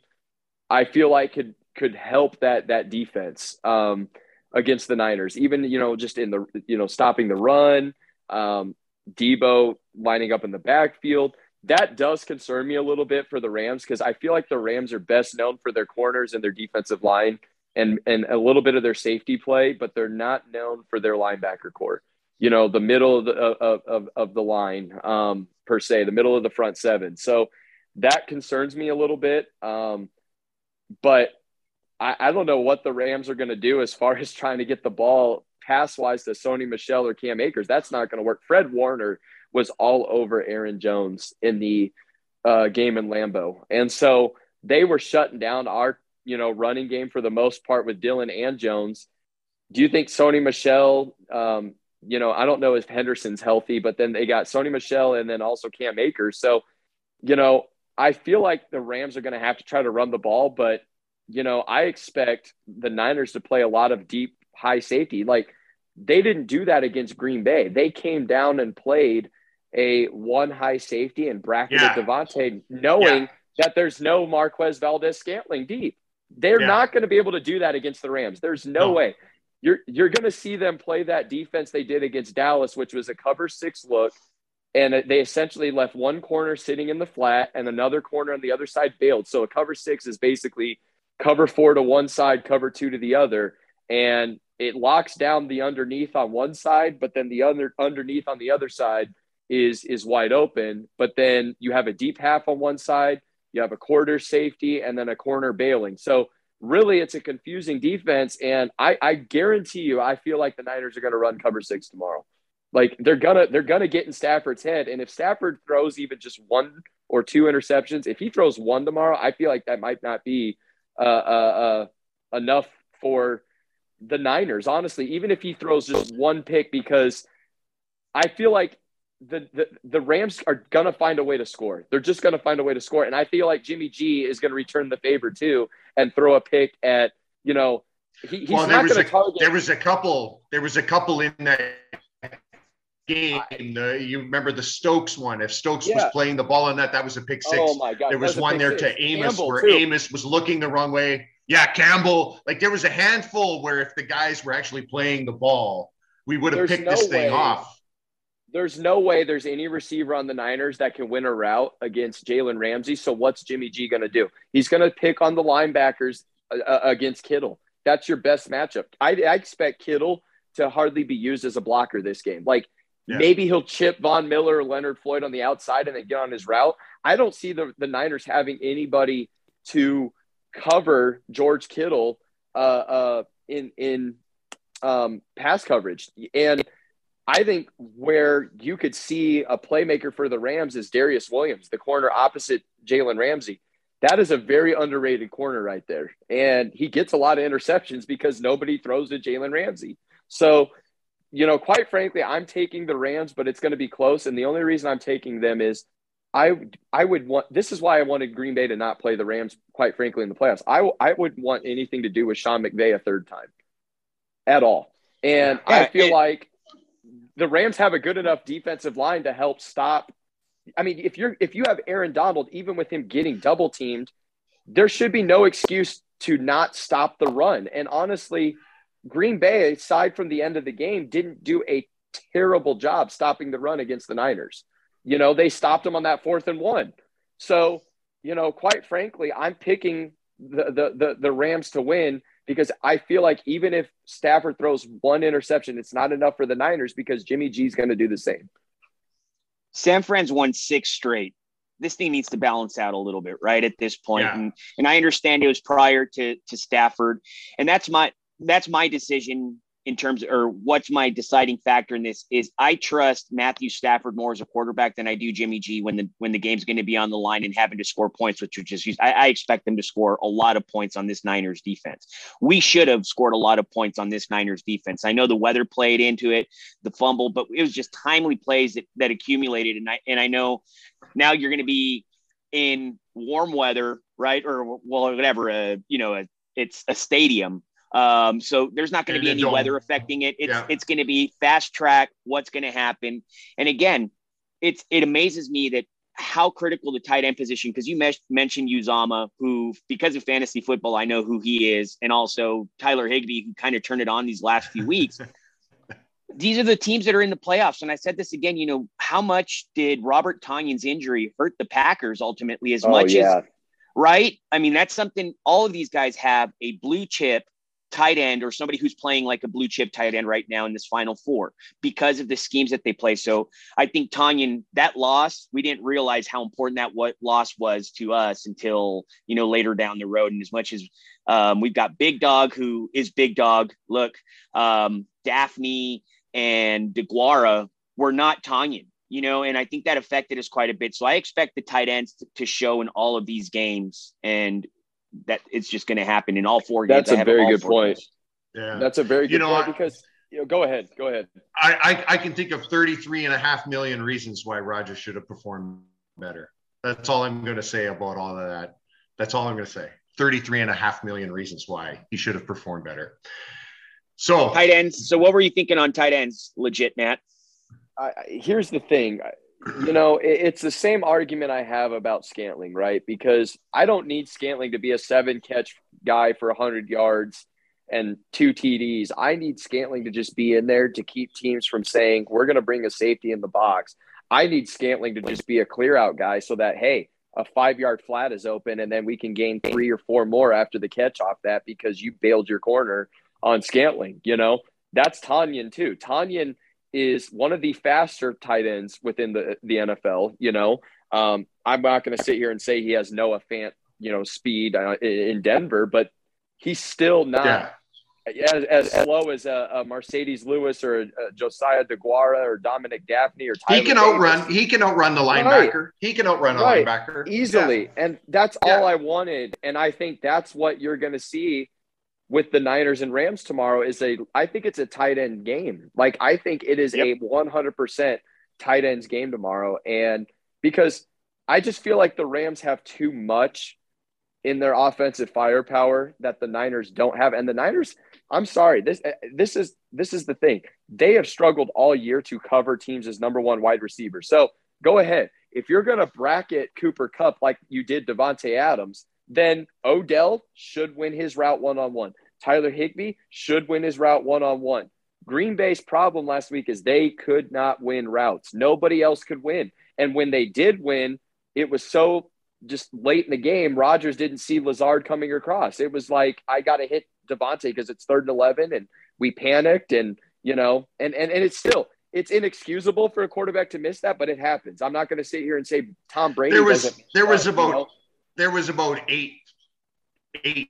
I feel like could could help that that defense um, against the Niners. Even you know, just in the you know stopping the run, um, Debo lining up in the backfield. That does concern me a little bit for the Rams because I feel like the Rams are best known for their corners and their defensive line and and a little bit of their safety play, but they're not known for their linebacker core. You know the middle of the of, of, of the line um, per se the middle of the front seven. So that concerns me a little bit um, but I, I don't know what the rams are going to do as far as trying to get the ball pass wise to Sony Michel or cam akers. That's not going to work. Fred warner was all over aaron jones in the uh, game in lambeau. And so they were shutting down our you know running game for the most part with Dillon and jones do you think Sony Michel um, you know, I don't know if Henderson's healthy, but then they got Sony Michel and then also Cam Akers. So, you know, I feel like the Rams are going to have to try to run the ball, but, you know, I expect the Niners to play a lot of deep, high safety. Like they didn't do that against Green Bay. They came down and played a one high safety and bracketed Yeah. Davante, knowing Yeah. that there's no Marquez Valdes-Scantling deep. They're Yeah. not going to be able to do that against the Rams. There's no, No. way you're you're going to see them play that defense they did against Dallas, which was a cover six look, and they essentially left one corner sitting in the flat and another corner on the other side bailed. So a cover six is basically cover four to one side, cover two to the other, and it locks down the underneath on one side, but then the other underneath on the other side is is wide open, but then you have a deep half on one side, you have a quarter safety, and then a corner bailing. So really, it's a confusing defense, and I, I guarantee you, I feel like the Niners are going to run cover six tomorrow. Like they're gonna they're gonna get in Stafford's head, and if Stafford throws even just one or two interceptions, if he throws one tomorrow, I feel like that might not be uh, uh, uh, enough for the Niners. Honestly, even if he throws just one pick, because I feel like the, the, the Rams are to find a way to score. They're just to find a way to score. And I feel like Jimmy G is to return the favor too and throw a pick at, you know, he, he's well, not going a, target. There was a couple, there was a couple in that game. The, you remember the Stokes one. If Stokes Yeah. was playing the ball on that, that was a pick six. Oh my God. there that was one there six. to Amos Campbell, where too. Amos was looking the wrong way. Yeah, Campbell. Like there was a handful where if the guys were actually playing the ball, we would have picked no this thing way. off. There's no way there's any receiver on the Niners that can win a route against Jalen Ramsey. So what's Jimmy G going to do? He's going to pick on the linebackers uh, uh, against Kittle. That's your best matchup. I, I expect Kittle to hardly be used as a blocker this game. Like Yeah. maybe he'll chip Von Miller or Leonard Floyd on the outside and then get on his route. I don't see the, the Niners having anybody to cover George Kittle uh, uh, in in um, pass coverage. And I think where you could see a playmaker for the Rams is Darious Williams, the corner opposite Jalen Ramsey. That is a very underrated corner right there. And he gets a lot of interceptions because nobody throws to Jalen Ramsey. So, you know, quite frankly, I'm taking the Rams, but it's going to be close. And the only reason I'm taking them is I I would want this is why I wanted Green Bay to not play the Rams, quite frankly, in the playoffs. I, I wouldn't want anything to do with Sean McVay a third time at all. And I feel it- like the Rams have a good enough defensive line to help stop. I mean, if you're if you have Aaron Donald, even with him getting double teamed, there should be no excuse to not stop the run. And honestly, Green Bay, aside from the end of the game, didn't do a terrible job stopping the run against the Niners. You know, they stopped them on that fourth and one. So, you know, quite frankly, I'm picking the the the, the Rams to win because I feel like even if Stafford throws one interception, it's not enough for the Niners because Jimmy G's going to do the same. San Fran's won six straight. This thing needs to balance out a little bit, right? At this point. Yeah. And and I understand it was prior to to Stafford. And that's my that's my decision in terms or what's my deciding factor in this is I trust Matthew Stafford more as a quarterback than I do Jimmy G when the when the game's going to be on the line and having to score points, which are just I, I expect them to score a lot of points on this Niners defense. We should have scored a lot of points on this Niners defense. I know the weather played into it, the fumble, but it was just timely plays that, that accumulated. And I and I know now you're going to be in warm weather, right? Or well, whatever. Uh, you know, a, it's a stadium. Um, so there's not going to be any weather affecting it. It's Yeah. it's going to be fast track. What's going to happen? And again, it's it amazes me that how critical the tight end position because you mes- mentioned Uzomah, who because of fantasy football, I know who he is, and also Tyler Higbee, who kind of turned it on these last few weeks. These are the teams that are in the playoffs. And I said this again, you know, how much did Robert Tonyan's injury hurt the Packers ultimately as Oh, much yeah. as right? I mean, that's something all of these guys have a blue chip tight end or somebody who's playing like a blue chip tight end right now in this final four because of the schemes that they play. So I think Tonyan, that loss, we didn't realize how important that what loss was to us until, you know, later down the road. And as much as um, we've got Big Dog, who is Big Dog, look, um, Dafney and DeGuara were not Tonyan. You know, and I think that affected us quite a bit. So I expect the tight ends to, to show in all of these games, and that it's just going to happen in all four games. That's a very good point. games. Yeah. That's a very You know, point I- because you know, go ahead, go ahead. I, I, I can think of 33 and a half million reasons why Roger should have performed better. That's all I'm going to say about all of that. That's all I'm going to say. 33 and a half million reasons why he should have performed better. So Tight ends. So what were you thinking on tight ends? Legit, Matt. I, I- here's the thing. You know, it, it's the same argument I have about Scantling, right? Because I don't need Scantling to be a seven catch guy for 100 yards and two TDs. I need Scantling to just be in there to keep teams from saying, we're going to bring a safety in the box. I need Scantling to just be a clear out guy so that, hey, a five yard flat is open and then we can gain three or four more after the catch off that because you bailed your corner on Scantling. You know, that's Tonyan too. Tonyan is one of the faster tight ends within the the NFL. You know, um, I'm not going to sit here and say he has Noah Fant, you know, speed uh, in Denver, but he's still not Yeah. as, as slow as a, a Marcedes Lewis or a, Josiah DeGuara or Dominic Dafney or Tyler He can Davis. outrun. He can outrun the Right. linebacker. He can outrun a Right. linebacker easily. And that's Yeah. all I wanted. And I think that's what you're going to see with the Niners and Rams tomorrow is a I think it's a tight end game. Like I think it is a 100% tight ends game tomorrow and because I just feel like the Rams have too much in their offensive firepower that the Niners don't have and the Niners I'm sorry this uh, this is this is the thing. They have struggled all year to cover teams as number 1 wide receiver. So go ahead. If you're going to bracket Cooper Kupp like you did Davante Adams, then Odell should win his route one on one. Tyler Higbee should win his route one on one. Green Bay's problem last week is they could not win routes. Nobody else could win. And when they did win, it was so just late in the game, Rodgers didn't see Lazard coming across. It was like, I got to hit Davante because it's third and 11 and we panicked and, you know, and, and, and it's still, it's inexcusable for a quarterback to miss that, but it happens. I'm not going to sit here and say Tom Brady. There was there was you about know? There was about eight eight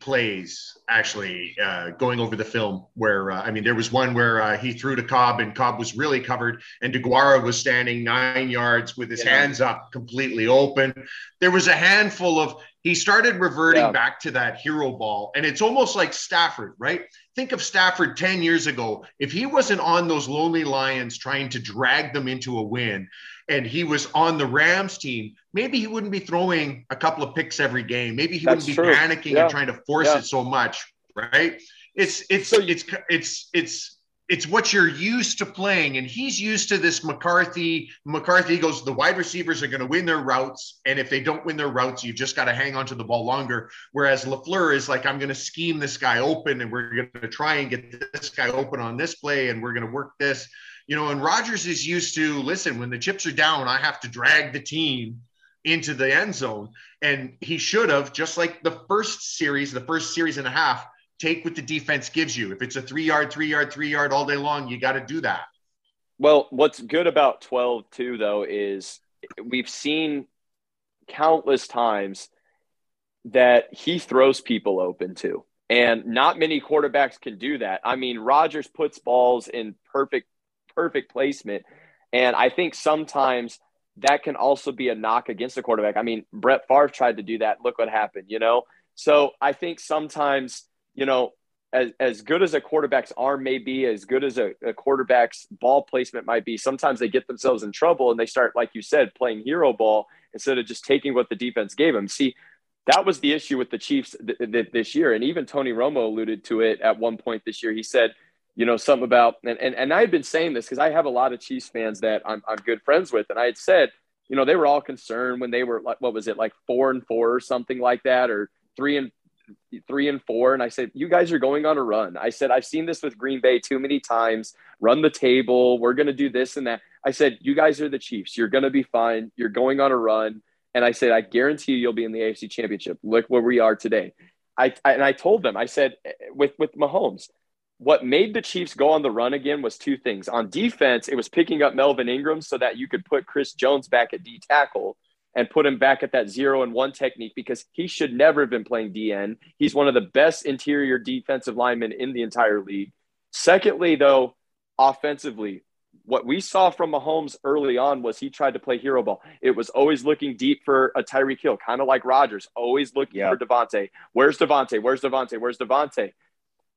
plays actually uh, going over the film where uh, I mean there was one where uh, he threw to Cobb and Cobb was really covered and DeGuara was standing nine yards with his Yeah. hands up completely open. There was a handful of he started reverting Yeah. back to that hero ball and it's almost like Stafford, right? Think of Stafford 10 years ago. If he wasn't on those lonely lions trying to drag them into a win, and he was on the Rams team, maybe he wouldn't be throwing a couple of picks every game. Maybe he That's wouldn't be true. panicking Yeah. and trying to force Yeah. it so much, right? It's it's So it's it's it's it's what you're used to playing, and he's used to this McCarthy. McCarthy goes, the wide receivers are going to win their routes, and if they don't win their routes, you just got to hang on to the ball longer. Whereas Lafleur is like, I'm going to scheme this guy open, and we're going to try and get this guy open on this play, and we're going to work this you know, and Rodgers is used to listen, when the chips are down, I have to drag the team into the end zone. And he should have, just like the first series, the first series and a half, take what the defense gives you. If it's a three yard, three yard, three yard all day long, you got to do that. Well, what's good about 12 too, though, is we've seen countless times that he throws people open too. And not many quarterbacks can do that. I mean, Rodgers puts balls in perfect, perfect placement. And I think sometimes that can also be a knock against the quarterback. I mean, Brett Favre tried to do that. Look what happened, you know? So I think sometimes, you know, as, as good as a quarterback's arm may be, as good as a, a quarterback's ball placement might be, sometimes they get themselves in trouble and they start, like you said, playing hero ball instead of just taking what the defense gave them. See, that was the issue with the Chiefs th- th- this year. And even Tony Romo alluded to it at one point this year. He said, you know, something about, and, and, and I had been saying this because I have a lot of Chiefs fans that I'm, I'm good friends with. And I had said, you know, they were all concerned when they were like, what was it, like four and four or something like that, or three and three and four. And I said, you guys are going on a run. I said, I've seen this with Green Bay too many times. Run the table. We're going to do this and that. I said, you guys are the Chiefs. You're going to be fine. You're going on a run. And I said, I guarantee you, you'll be in the AFC Championship. Look where we are today. I, I and I told them, I said, eh, eh, with with Mahomes, what made the Chiefs go on the run again was two things. On defense, it was picking up Melvin Ingram so that you could put Chris Jones back at D tackle and put him back at that zero and one technique because he should never have been playing DN. He's one of the best interior defensive linemen in the entire league. Secondly, though, offensively, what we saw from Mahomes early on was he tried to play hero ball. It was always looking deep for a Tyreek Hill, kind of like Rodgers, always looking Yeah. for Davante. Where's Davante? Where's Davante? Where's Davante?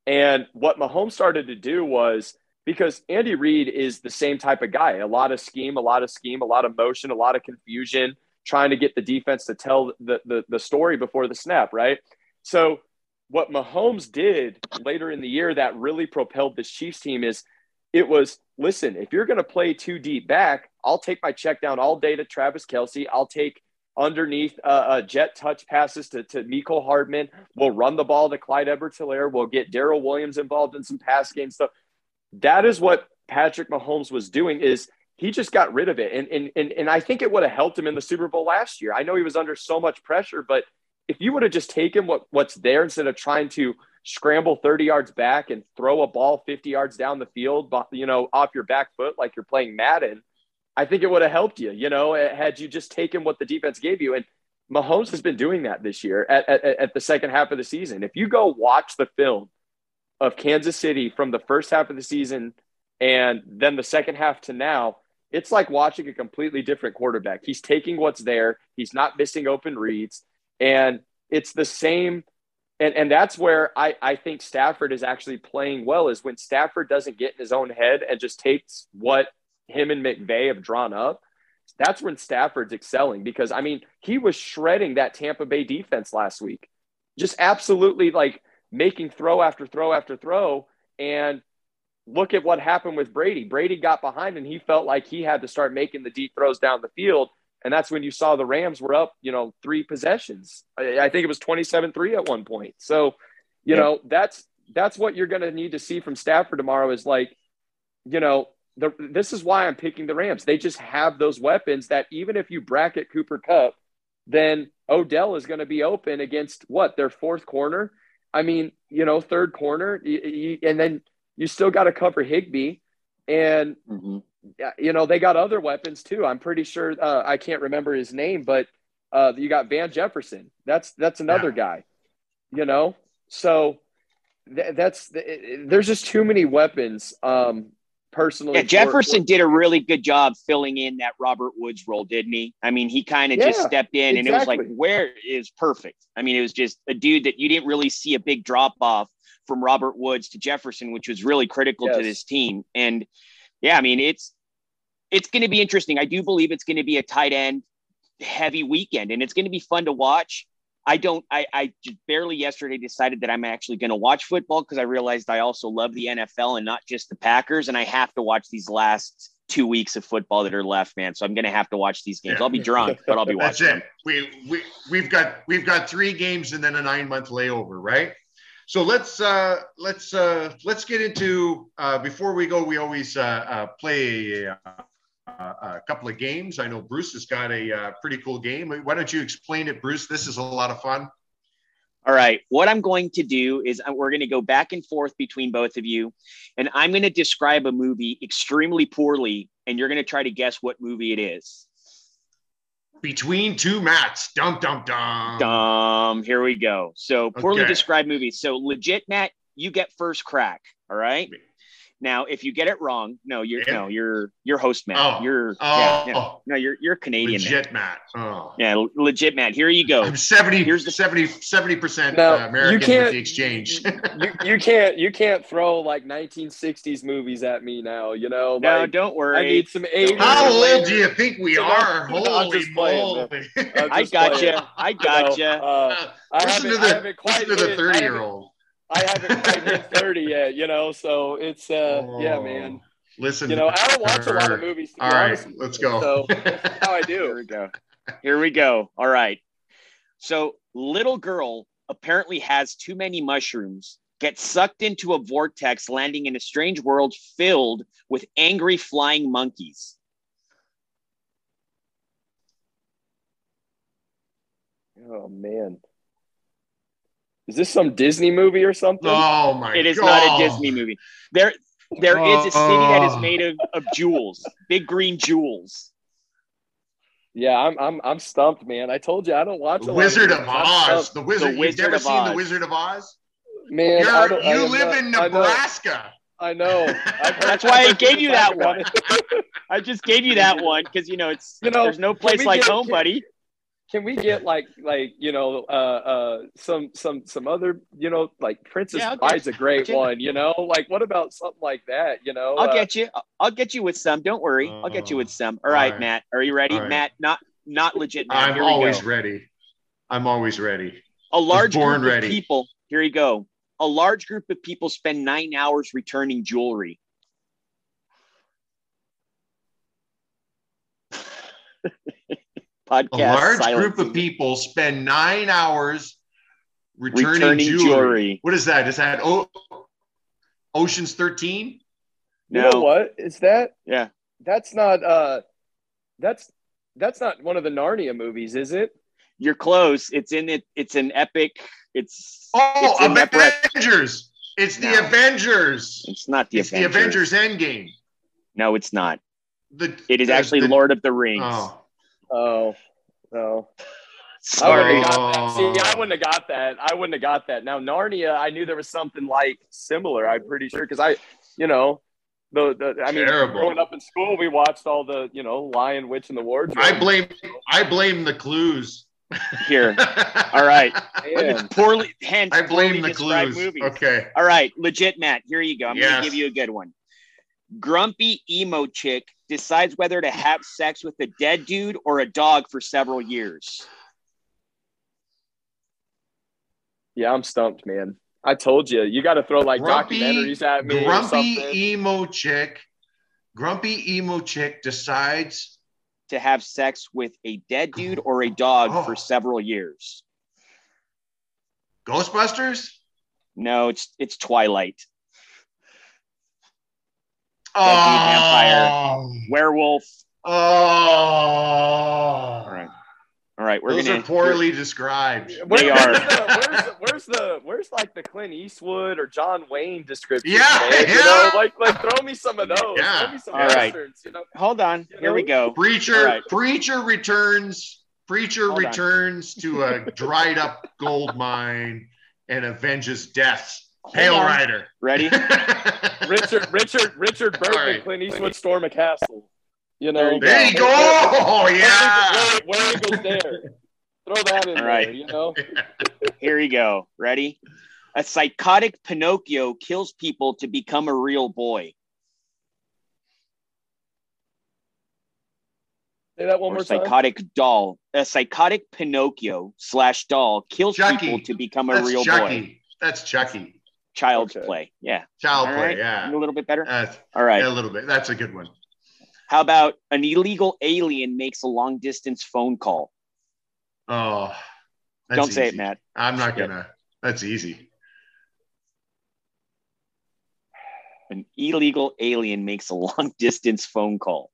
And what Mahomes started to do was because Andy Reid is the same type of guy, a lot of scheme, a lot of scheme, a lot of motion, a lot of confusion, trying to get the defense to tell the, the, the story before the snap, right? So what Mahomes did later in the year that really propelled this Chiefs team is it was listen, if you're going to play too deep back, I'll take my check down all day to Travis Kelce. I'll take underneath uh, uh, jet touch passes to, to Mecole Hardman. We'll run the ball to Clyde Edwards-Helaire. We'll get Darrel Williams involved in some pass game stuff. That is what Patrick Mahomes was doing is he just got rid of it. And, and, and, and I think it would have helped him in the Super Bowl last year. I know he was under so much pressure, but if you would have just taken what, what's there instead of trying to scramble 30 yards back and throw a ball 50 yards down the field, you know, off your back foot like you're playing Madden, I think it would have helped you, you know, eh, had you just taken what the defense gave you. And Mahomes has been doing that this year at, at, at the second half of the season. If you go watch the film of Kansas City from the first half of the season and then the second half to now, it's like watching a completely different quarterback. He's taking what's there, he's not missing open reads, and it's the same. And, and that's where I, I think Stafford is actually playing well is when Stafford doesn't get in his own head and just takes what him and McVay have drawn up. That's when Stafford's excelling because I mean he was shredding that Tampa Bay defense last week, just absolutely like making throw after throw after throw. And look at what happened with Brady. Brady got behind and he felt like he had to start making the deep throws down the field. And that's when you saw the Rams were up, you know, three possessions. I, I think it was 27 3 at one point. So, you Yeah. know, that's that's what you're going to need to see from Stafford tomorrow is like, you know, the, this is why I'm picking the Rams. They just have those weapons that even if you bracket Cooper Kupp, then Odell is going to be open against what their fourth corner. I mean, you know, third corner, y- y- and then you still got to cover Higbee, and Mhm. you know they got other weapons too. I'm pretty sure uh, I can't remember his name, but uh, you got Van Jefferson. That's that's another guy. You know, so th- that's there's just too many weapons. Um, personally, Yeah, Jefferson for- did a really good job filling in that Robert Woods role, didn't he? I mean, he kind of just stepped in and it was like, where is perfect? I mean, it was just a dude that you didn't really see a big drop off from Robert Woods to Jefferson, which was really critical to this team. And yeah, I mean, it's it's going to be interesting. I do believe it's going to be a tight end heavy weekend and it's going to be fun to watch. I don't, I, I just barely yesterday decided that I'm actually going to watch football because I realized I also love the NFL and not just the Packers. And I have to watch these last two weeks of football that are left, man. So I'm going to have to watch these games. Yeah. I'll be drunk, but I'll be That's watching. it. We we we've got we've got three games and then a nine month layover, right? So let's uh let's uh let's get into uh before we go, we always uh, uh play a, uh, a couple of games. I know Bruce has got a uh, pretty cool game. Why don't you explain it, Bruce? This is a lot of fun. All right. What I'm going to do is uh, we're going to go back and forth between both of you, and I'm going to describe a movie extremely poorly, and you're going to try to guess what movie it is. Between two mats. Dum dum dum. Um, here we go. So poorly Okay. described movie. So legit, Matt, you get first crack. All right. Now, if you get it wrong, no, you're Yeah. no, you're you're host Matt. Oh. You're Oh, yeah, yeah. no, you're you're Canadian. Matt. legit mat. Oh. Yeah, legit, Matt. Here you go. I'm 70, Here's the- 70 percent Now, uh, you American with can't- the exchange. you, you can't you can't throw like 1960s movies at me now. You know, No, like, don't worry. I need some 80s. How old later. do you think we So are? I'm- I'm Holy just playing, moly! I'm I just got playing. you. I You got know, you. uh, I listen to haven't- I the listen to the thirty year old. I haven't quite hit 30 yet, you know, so it's uh yeah, man. Oh, Listen, You know, I don't watch a lot of movies. To be All right, honest let's go. So that's how I do. Here do. we go. Here we go. All right. So, little girl apparently has too many mushrooms, gets sucked into a vortex, landing in a strange world filled with angry flying monkeys. Oh man. Is this some Disney movie or something? oh my! God. It is God. not a Disney movie. There, there is a city that is Oh. made of, of jewels, big green jewels. Yeah, I'm I'm I'm stumped, man. I told you I don't watch The Wizard of movies. I'm Oz. The Wizard. You've Wizard never of seen the Wizard of Oz? Man, I You're, don't, you am live not- in Nebraska. I know. I've heard- That's why I gave you that one. I just gave you that one because you know it's You know, there's no place like get- home, can- buddy. Can we get like like you know uh uh some some some other you know like Princess Yeah, Bride's a great one you know like what about something like that you know I'll Uh, get you. I'll- I'll get you with some. Don't worry. I'll get you with some. All all right, right. Matt. Are you ready, All right. Matt? Not not legit. Matt. I'm always go. ready. I'm always ready. A large born group ready. of people. Here you go. A large group of people spend nine hours returning jewelry. Podcast. A large silence. group of people spend nine hours returning, Returning jewelry. jewelry. What is that? Is that o- Ocean's 13? you No. know what is that Yeah. that's not uh that's that's not one of the Narnia movies is it You're close. It's in it. It's an epic. It's Oh, it's in Nebraska. Avengers. It's the No. Avengers. It's not the it's Avengers. the Avengers Endgame. No, it's not. The, It is the- actually the- Lord of the Rings. Oh. Oh, no. Sorry. wouldn't have got that. See, I Oh. wouldn't have got that. I wouldn't have got that. Now Narnia, I knew there was something like similar. I'm pretty sure because I, you know, the, the I mean, Terrible. growing up in school, we watched all the you know Lion, Witch, and the Wardrobe. I blame I blame the clues. Here. All right. Man. Poorly, hence I blame poorly the described clues. movies. Okay. All right, legit, Matt. Here you go. I'm Yes. gonna give you a good one. Grumpy emo chick decides whether to have sex with a dead dude or a dog for several years. Yeah, I'm stumped, man. I told you, you got to throw like Grumpy- documentaries at me. Grumpy something. emo chick. Grumpy emo chick decides. To have sex with a dead dude or a dog Oh. for several years. Ghostbusters? No, it's it's Twilight. Oh, vampire. Werewolf. Oh. All right. All right, we're Those gonna are poorly described. Where- They are. where's, the, where's the where's like the Clint Eastwood or John Wayne description? Yeah, man? You yeah. know, like like throw me some of those. Yeah. Throw me some All right. westerns. You know, hold on. You Here we go. Preacher, All right. preacher returns. Preacher Hold on. returns to a dried up gold mine and avenges deaths. Hail on. Rider. Ready? Richard Richard Richard Burton, All right. Clint Eastwood, storm a castle. You know, There you There go. Oh, yeah. Where, where goes there. Throw that in All there. right. You know, Here you go. Ready? A psychotic Pinocchio kills people to become a real boy. say that one Or more time. psychotic doll. A psychotic Pinocchio slash doll kills Chucky. people to become a That's real boy. That's Chucky. Child's Okay. play. Yeah. Child All play. right. Yeah. A little bit better. That's All right. a little bit. That's a good one. How about an illegal alien makes a long distance phone call? Oh, that's Don't say it. Matt. I'm not gonna. That's easy. An illegal alien makes a long distance phone call.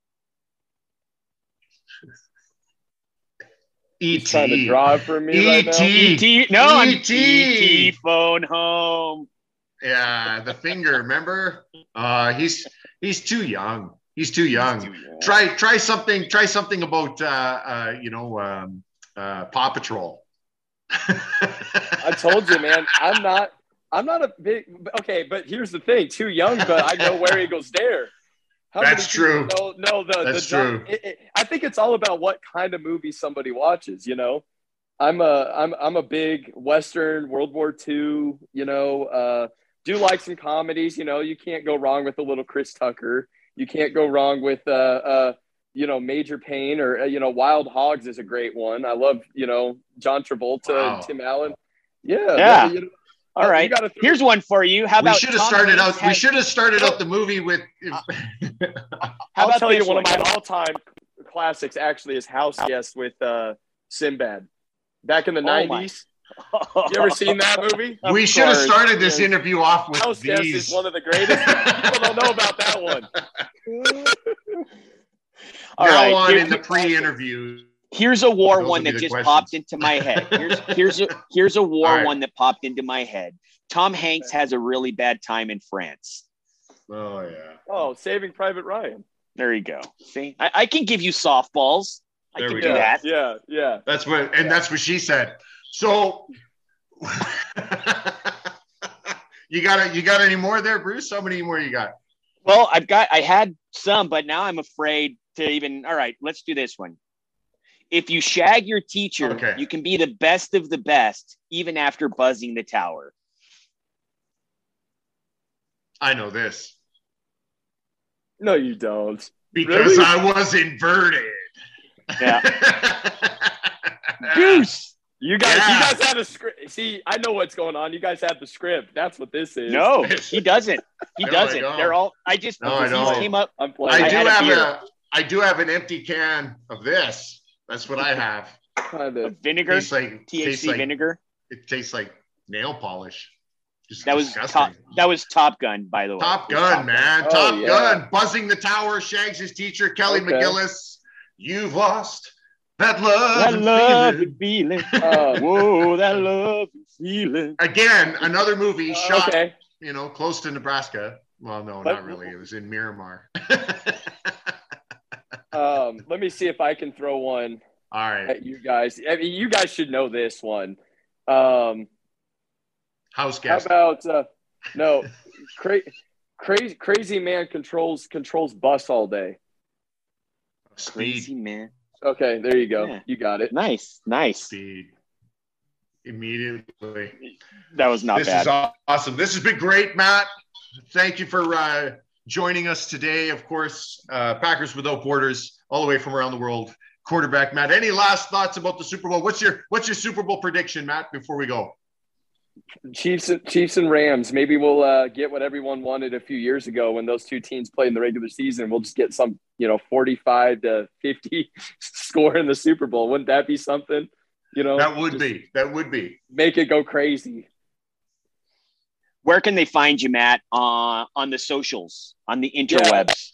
E. He's trying to T. drive for me right now. E.T.. ET, no, I'm E.T.. ET phone home. Yeah, the finger. Remember? Uh, he's he's too young. He's too young. Too young. Try try something. Try something about uh, uh, you know um, uh, Paw Patrol. I told you, man. I'm not. I'm not a big. Okay, but here's the thing. Too young, but I know where Eagles dare. How That's true. No, know the, That's the true. it- it- I think it's all about what kind of movie somebody watches. You know, I'm a I'm I'm a big Western World War II. You know, uh, do like some comedies. You know, you can't go wrong with a little Chris Tucker. You can't go wrong with uh, uh, you know Major Payne or uh, you know Wild Hogs is a great one. I love you know John Travolta Wow. and Tim Allen. Yeah, Yeah. you know, All you right. gotta throw- Here's one for you. How about we should have started Hanks out. We should have started out the movie with. How I'll about tell you this one of my all-time classics actually is House Guest with uh, Sinbad. Back in the Oh nineties. You ever seen that movie? Of we should have started this yes. interview off with House Guest these. is one of the greatest. People don't know about that one. All now right, on here- in the pre-interview. Here's a war Those one that just questions. popped into my head. Here's here's a here's a war All right. one that popped into my head. Tom Hanks has a really bad time in France. Oh yeah. Oh, Saving Private Ryan. There you go. See, I, I can give you softballs. I There can we do go. that. Yeah, yeah. That's what, and that's what she said. So, you got it. You got any more there, Bruce? How many more you got? Well, I've got I had some, but now I'm afraid to even. All right, let's do this one. If you shag your teacher, Okay. you can be the best of the best, even after buzzing the tower. I know this No, you don't. because Really? I was inverted. Yeah. Goose. You guys, Yeah. you guys have a script. See, I know what's going on. You guys have the script. That's what this is. No, he doesn't. He No, doesn't. They're all. I just No, I these don't. came up. I'm playing. I do had have beer. a. I do have an empty can of this. That's what I have. kind of. Vinegar, Tastes like tastes THC like, vinegar. It tastes like nail polish. Just That was top. That was Top Gun, by the way. Top It was Gun, man. Oh, Top yeah. Gun. Buzzing the tower. Shags his teacher, Kelly Okay. McGillis. You've lost That love. That and love feeling. and feeling. Uh, Whoa, that love and feeling. Again, another movie shot, okay. you know, close to Nebraska. Well, no, But- not really. It was in Miramar. Um, let me see if I can throw one All right. at you guys. I mean, you guys should know this one. Um, House how about uh, no, cra- crazy crazy man controls controls bus all day. Speed. Crazy man. Okay, there you go. Yeah. You got it. Nice, nice. Speed. Immediately. That was not this bad. is awesome. This has been great, Matt. Thank you for uh, joining us today. Of course, uh, Packers Without Borders, all the way from around the world. Quarterback Matt. Any last thoughts about the Super Bowl? What's your What's your Super Bowl prediction, Matt? Before we go, Chiefs, Chiefs and Rams. Maybe we'll uh, get what everyone wanted a few years ago when those two teams played in the regular season. We'll just get some, you know, forty-five to fifty score in the Super Bowl. Wouldn't that be something? You know, that would be that would be. make it go crazy. Where can they find you, Matt? Uh, on the socials, on the interwebs.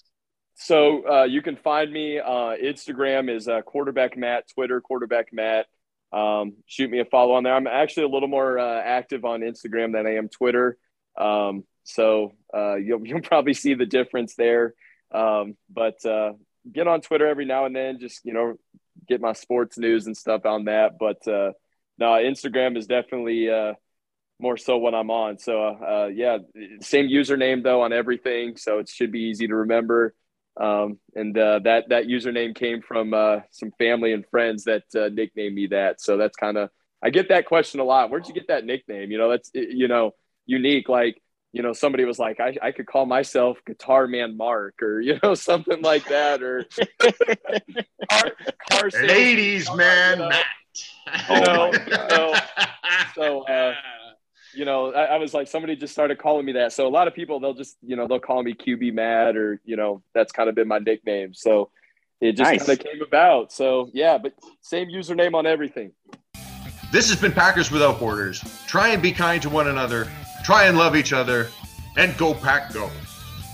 So uh, you can find me. Uh, Instagram is uh, quarterback Matt. Twitter quarterback Matt. Um, shoot me a follow on there. I'm actually a little more uh, active on Instagram than I am Twitter. Um, so uh, you'll you'll probably see the difference there. Um, but uh, get on Twitter every now and then. Just you know, get my sports news and stuff on that. But uh, no, Instagram is definitely uh, more so when I'm on. So uh, yeah, same username though on everything, so it should be easy to remember. Um, and uh, that that username came from uh, some family and friends that uh, nicknamed me that. So that's kind of I get that question a lot. Where'd you get that nickname? You know, that's you know unique. Like you know, somebody was like, I, I could call myself Guitar Man Mark, or you know, something like that, or car, car salesman Ladies, Mark, man, you know? Matt. You know, Oh my God. so uh, you know I, I was like somebody just started calling me that so a lot of people they'll just you know they'll call me qb mad or you know that's kind of been my nickname so it just Nice. kind of came about so yeah but same username on everything This has been Packers Without Borders. Try and be kind to one another. Try and love each other. And go, Pack, go.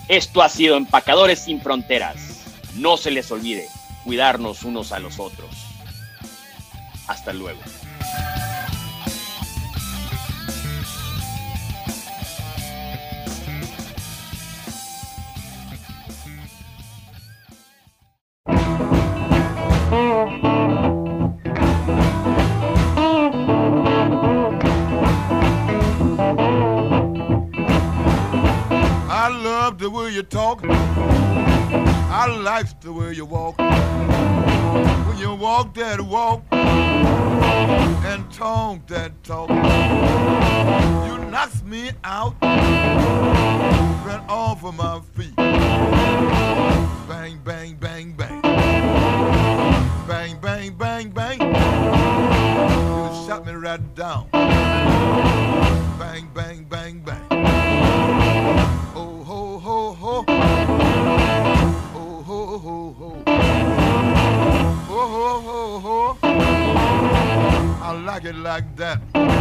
Esto ha sido Empacadores sin Fronteras. No se les olvide cuidarnos unos a los otros. Hasta luego. Way you talk. I like the way you walk. When you walk that walk and talk that talk, you knocks me out right off of my feet. Bang, bang, bang, bang. Bang, bang, bang, bang. You shot me right down. Like it like that.